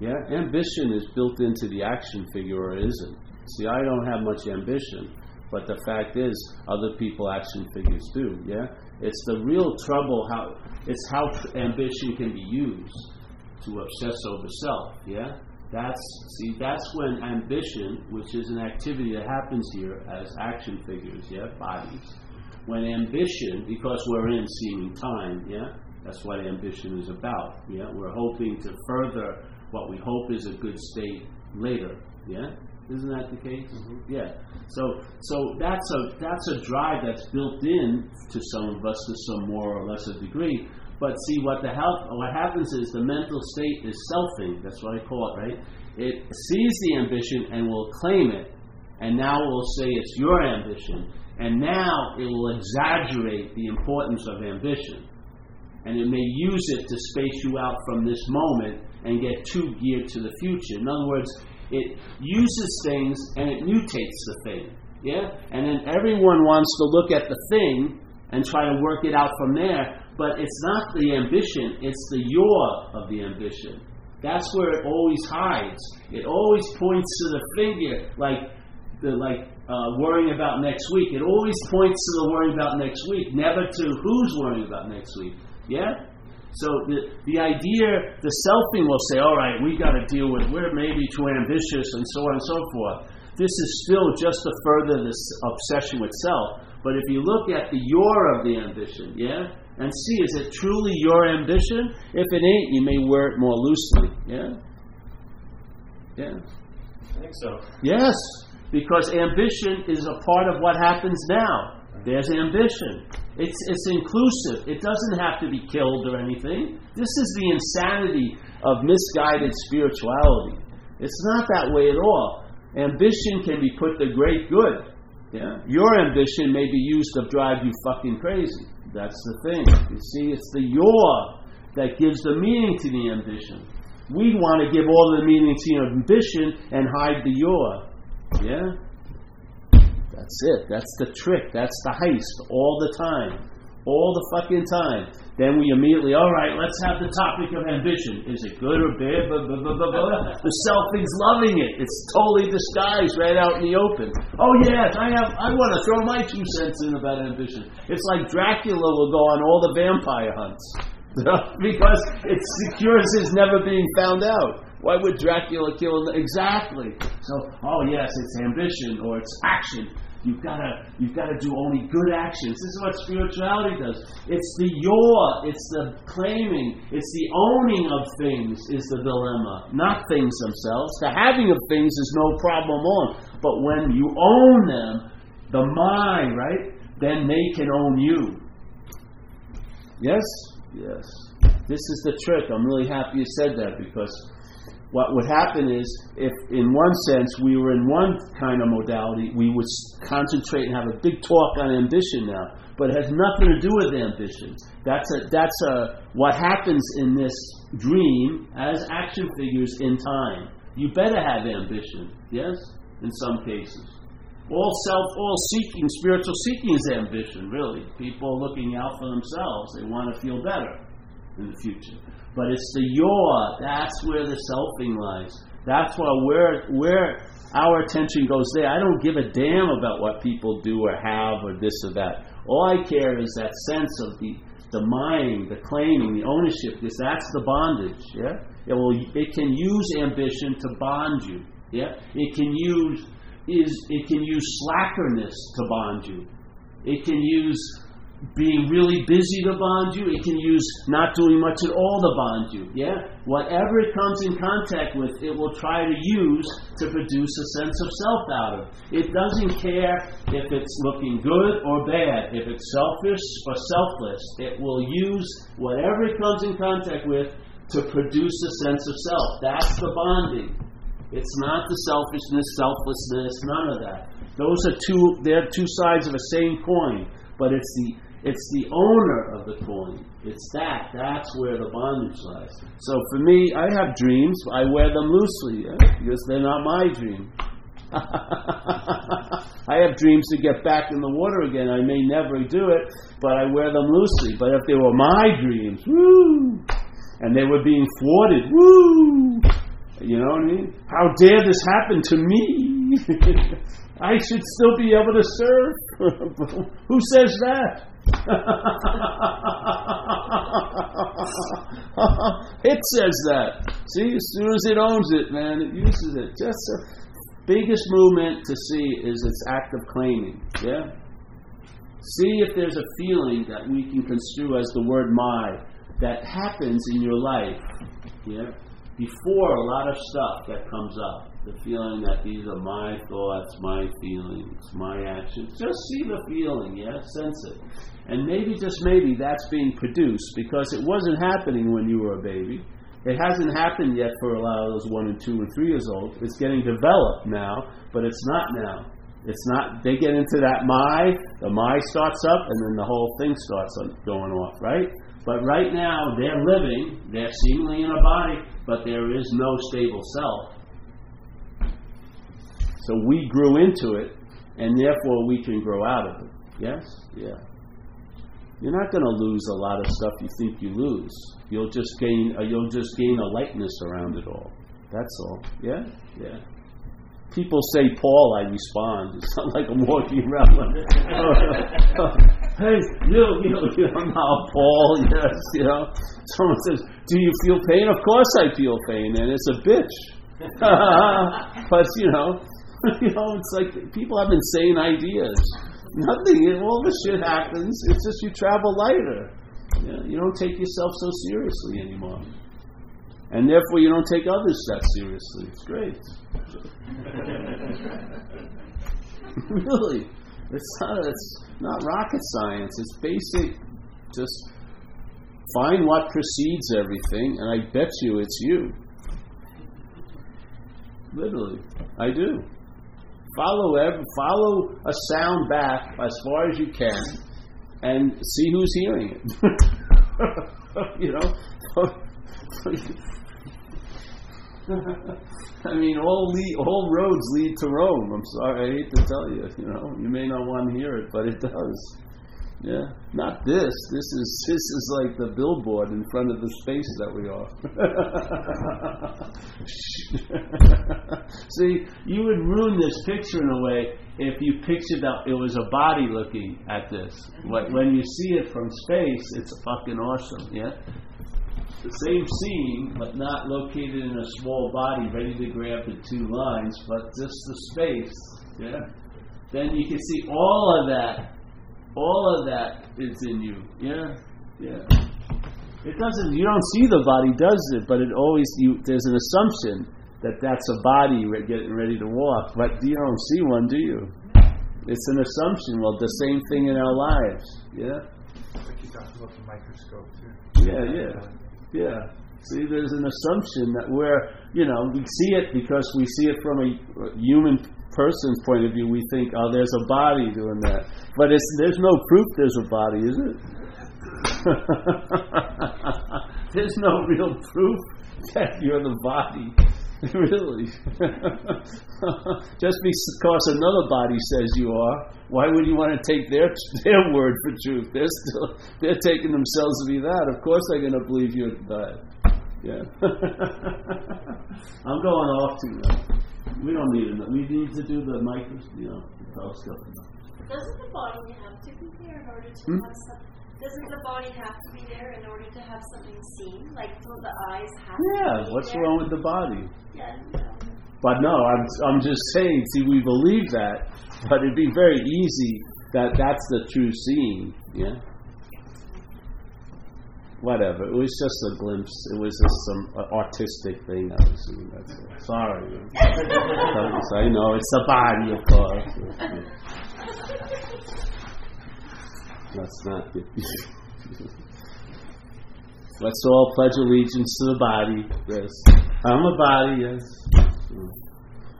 Yeah. Ambition is built into the action figure, or isn't. See, I don't have much ambition, but the fact is, other people action figures do. Yeah. It's the real trouble. How it's how tr- ambition can be used to obsess over self. Yeah. That's see. That's when ambition, which is an activity that happens here as action figures. Yeah, bodies. When ambition, because we're in seeing time. Yeah. That's what ambition is about. Yeah. We're hoping to further what we hope is a good state later. Yeah. Isn't that the case? Mm-hmm. Yeah. So so that's a that's a drive that's built in to some of us to some more or less lesser degree. But see what the help what happens is the mental state is selfing. That's what I call it, right? It sees the ambition and will claim it, and now it will say it's your ambition, and now it will exaggerate the importance of ambition and it may use it to space you out from this moment and get too geared to the future. In other words, it uses things and it mutates the thing. Yeah? And then everyone wants to look at the thing and try to work it out from there, but it's not the ambition, it's the your of the ambition. That's where it always hides. It always points to the figure, like the like uh, worrying about next week. It always points to the worrying about next week, never to who's worrying about next week. Yeah? So the, the idea, the selfing will say, all right, we got to deal with, we're maybe too ambitious and so on and so forth. This is still just to further this obsession with self. But if you look at the your of the ambition, yeah, and see, is it truly your ambition? If it ain't, you may wear it more loosely. Yeah? Yeah. I think so. Yes, because ambition is a part of what happens now. There's ambition. It's, it's inclusive. It doesn't have to be killed or anything. This is the insanity of misguided spirituality. It's not that way at all. Ambition can be put to great good. Yeah? Your ambition may be used to drive you fucking crazy. That's the thing. You see, it's the your that gives the meaning to the ambition. We want to give all the meaning to your ambition and hide the your. Yeah? That's it. That's the trick. That's the heist all the time. All the fucking time. Then we immediately, all right, let's have the topic of ambition. Is it good or bad? Blah, blah, blah, blah, blah. The selfing's loving it. It's totally disguised right out in the open. Oh yes, I have. I want to throw my two cents in about ambition. It's like Dracula will go on all the vampire hunts because it secures his never being found out. Why would Dracula kill exactly? So, oh yes, it's ambition or it's action. You've gotta, you've gotta do only good actions. This is what spirituality does. It's the your, it's the claiming, it's the owning of things is the dilemma, not things themselves. The having of things is no problem on, but when you own them, the mind, right? Then they can own you. Yes. Yes. This is the trick. I'm really happy you said that because what would happen is if in one sense we were in one kind of modality, we would concentrate and have a big talk on ambition now. But it has nothing to do with ambition. That's a that's a what happens in this dream as action figures in time. You better have ambition, yes? In some cases. All self, all seeking, spiritual seeking is ambition, really. People are looking out for themselves. They want to feel better in the future. But it's the your, that's where the selfing lies. That's why where, where our attention goes there. I don't give a damn about what people do or have or this or that. All I care is that sense of the, the mind, the claiming, the ownership, because that's the bondage. Yeah? It, will, it can use ambition to bond you. Yeah? It can use is it can use slackerness to bond you. It can use being really busy to bond you. It can use not doing much at all to bond you. Yeah? Whatever it comes in contact with, it will try to use to produce a sense of self out of. It doesn't care if it's looking good or bad, if it's selfish or selfless. It will use whatever it comes in contact with to produce a sense of self. That's the bonding. It's not the selfishness, selflessness, none of that. Those are two they're two sides of the same coin, but it's the it's the owner of the coin. It's that. That's where the bondage lies. So for me, I have dreams. I wear them loosely yeah, because they're not my dream. I have dreams to get back in the water again. I may never do it, but I wear them loosely. But if they were my dreams, woo, and they were being thwarted, woo, you know what I mean? How dare this happen to me? I should still be able to serve. Who says that? it says that. See, as soon as it owns it, man, it uses it. Just the biggest movement to see is its act of claiming. Yeah? See if there's a feeling that we can construe as the word my that happens in your life. Yeah? Before a lot of stuff that comes up. The feeling that these are my thoughts, my feelings, my actions. Just see the feeling, yeah? Sense it. And maybe, just maybe, that's being produced because it wasn't happening when you were a baby. It hasn't happened yet for a lot of those one and two and three years old. It's getting developed now, but it's not now. It's not, they get into that my, the my starts up, and then the whole thing starts going off, right? But right now, they're living, they're seemingly in a body, but there is no stable self. So we grew into it, and therefore we can grow out of it. Yes? Yeah. You're not going to lose a lot of stuff you think you lose. You'll just gain. Uh, you'll just gain a lightness around it all. That's all. Yeah. Yeah. People say Paul, I respond. It's not like I'm walking around hey, you, you, you know, now Paul, yes, you know. Someone says, do you feel pain? Of course I feel pain, and it's a bitch. but, you know, you know, it's like people have insane ideas. Nothing, all this shit happens. It's just you travel lighter. You, know, you don't take yourself so seriously anymore. And therefore, you don't take others that seriously. It's great. really, it's not. It's not rocket science. It's basic. Just find what precedes everything, and I bet you it's you. Literally, I do. Follow every, follow a sound back as far as you can, and see who's hearing it. you know. I mean, all lead, all roads lead to Rome. I'm sorry, I hate to tell you. You know, you may not want to hear it, but it does. Yeah, not this. This is this is like the billboard in front of the space that we are. See, you would ruin this picture in a way if you pictured that it was a body looking at this. When when you see it from space, it's fucking awesome. Yeah, the same scene, but not located in a small body ready to grab the two lines, but just the space. Yeah? Then you can see all of that. All of that is in you. Yeah? Yeah. It doesn't, you don't see the body, does it? But it always, you, there's an assumption that that's a body getting ready to walk, but you don't see one, do you? It's an assumption. Well, the same thing in our lives. Yeah? like you talked about the microscope too. Yeah, yeah, yeah. See, there's an assumption that we're, you know, we see it because we see it from a human person's point of view. We think, oh, there's a body doing that, but it's there's no proof there's a body, is it? there's no real proof that you're the body. really. Just because another body says you are, why would you want to take their their word for truth? They're still they're taking themselves to be that. Of course they're going to believe you're that. Yeah. I'm going off too much. We don't need it. We need to do the micro, you know, the telescope. Doesn't the body have to be there in order to Hmm? have some? Doesn't the body have to be there in order to have something seen? Like, will the eyes have to Yeah. What's there? wrong with the body? Yeah, no. But no, I'm I'm just saying. See, we believe that, but it'd be very easy that that's the true seeing. Yeah. Whatever. It was just a glimpse. It was just some uh, artistic thing I was seeing. That's all. Sorry. I know it's the body, of course. Let's not get. Let's all pledge allegiance to the body. Yes. I'm a body, yes.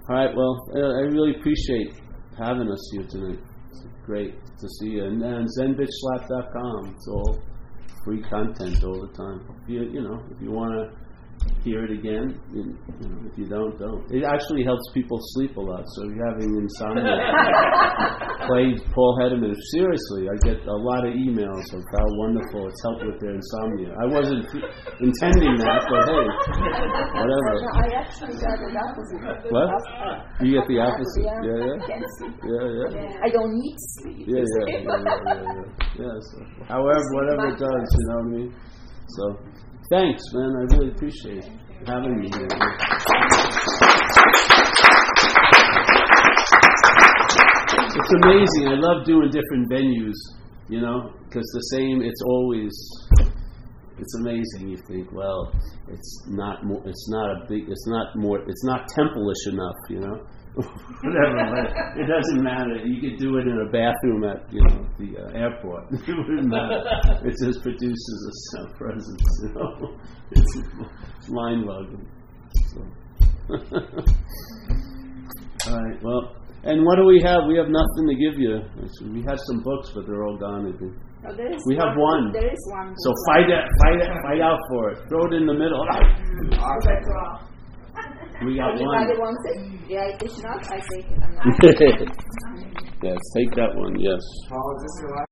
All right, well, I really appreciate having us here tonight. It's great to see you. And, and zenbitchslap.com. It's all free content all the time. If you, you know, if you want to hear it again, you, you know, if you don't, don't. It actually helps people sleep a lot. So if you're having insomnia, play Paul Hedderman. Seriously, I get a lot of emails of how wonderful it's helped with their insomnia. I wasn't intending that, but hey, whatever. I actually got the opposite. What? You get the opposite. Yeah, Yeah, I yeah. can't sleep. Yeah, yeah. I don't need sleep. Yeah, yeah, yeah, yeah, yeah, yeah. yeah so, however, whatever it does, you know what I mean? So, thanks, man. I really appreciate having me here. It's amazing. I love doing different venues, you know, because the same, it's always, it's amazing. You think, well, it's not more, it's not a big, it's not more, it's not temple-ish enough, you know? Whatever, but it doesn't matter. You could do it in a bathroom at, you know, the uh, airport. it wouldn't matter. It just produces a presence, you know? It's mind-boggling. So. All right, well, and what do we have? We have nothing to give you. We had some books, but they're all gone, I think. No, is We have one. There is one. So fight it, fight it, fight out for it. Throw it in the middle. We got Anybody one. wants it? Yeah, if not, I take it. I'm not. yes, take that one. Yes. Paul, is this your last?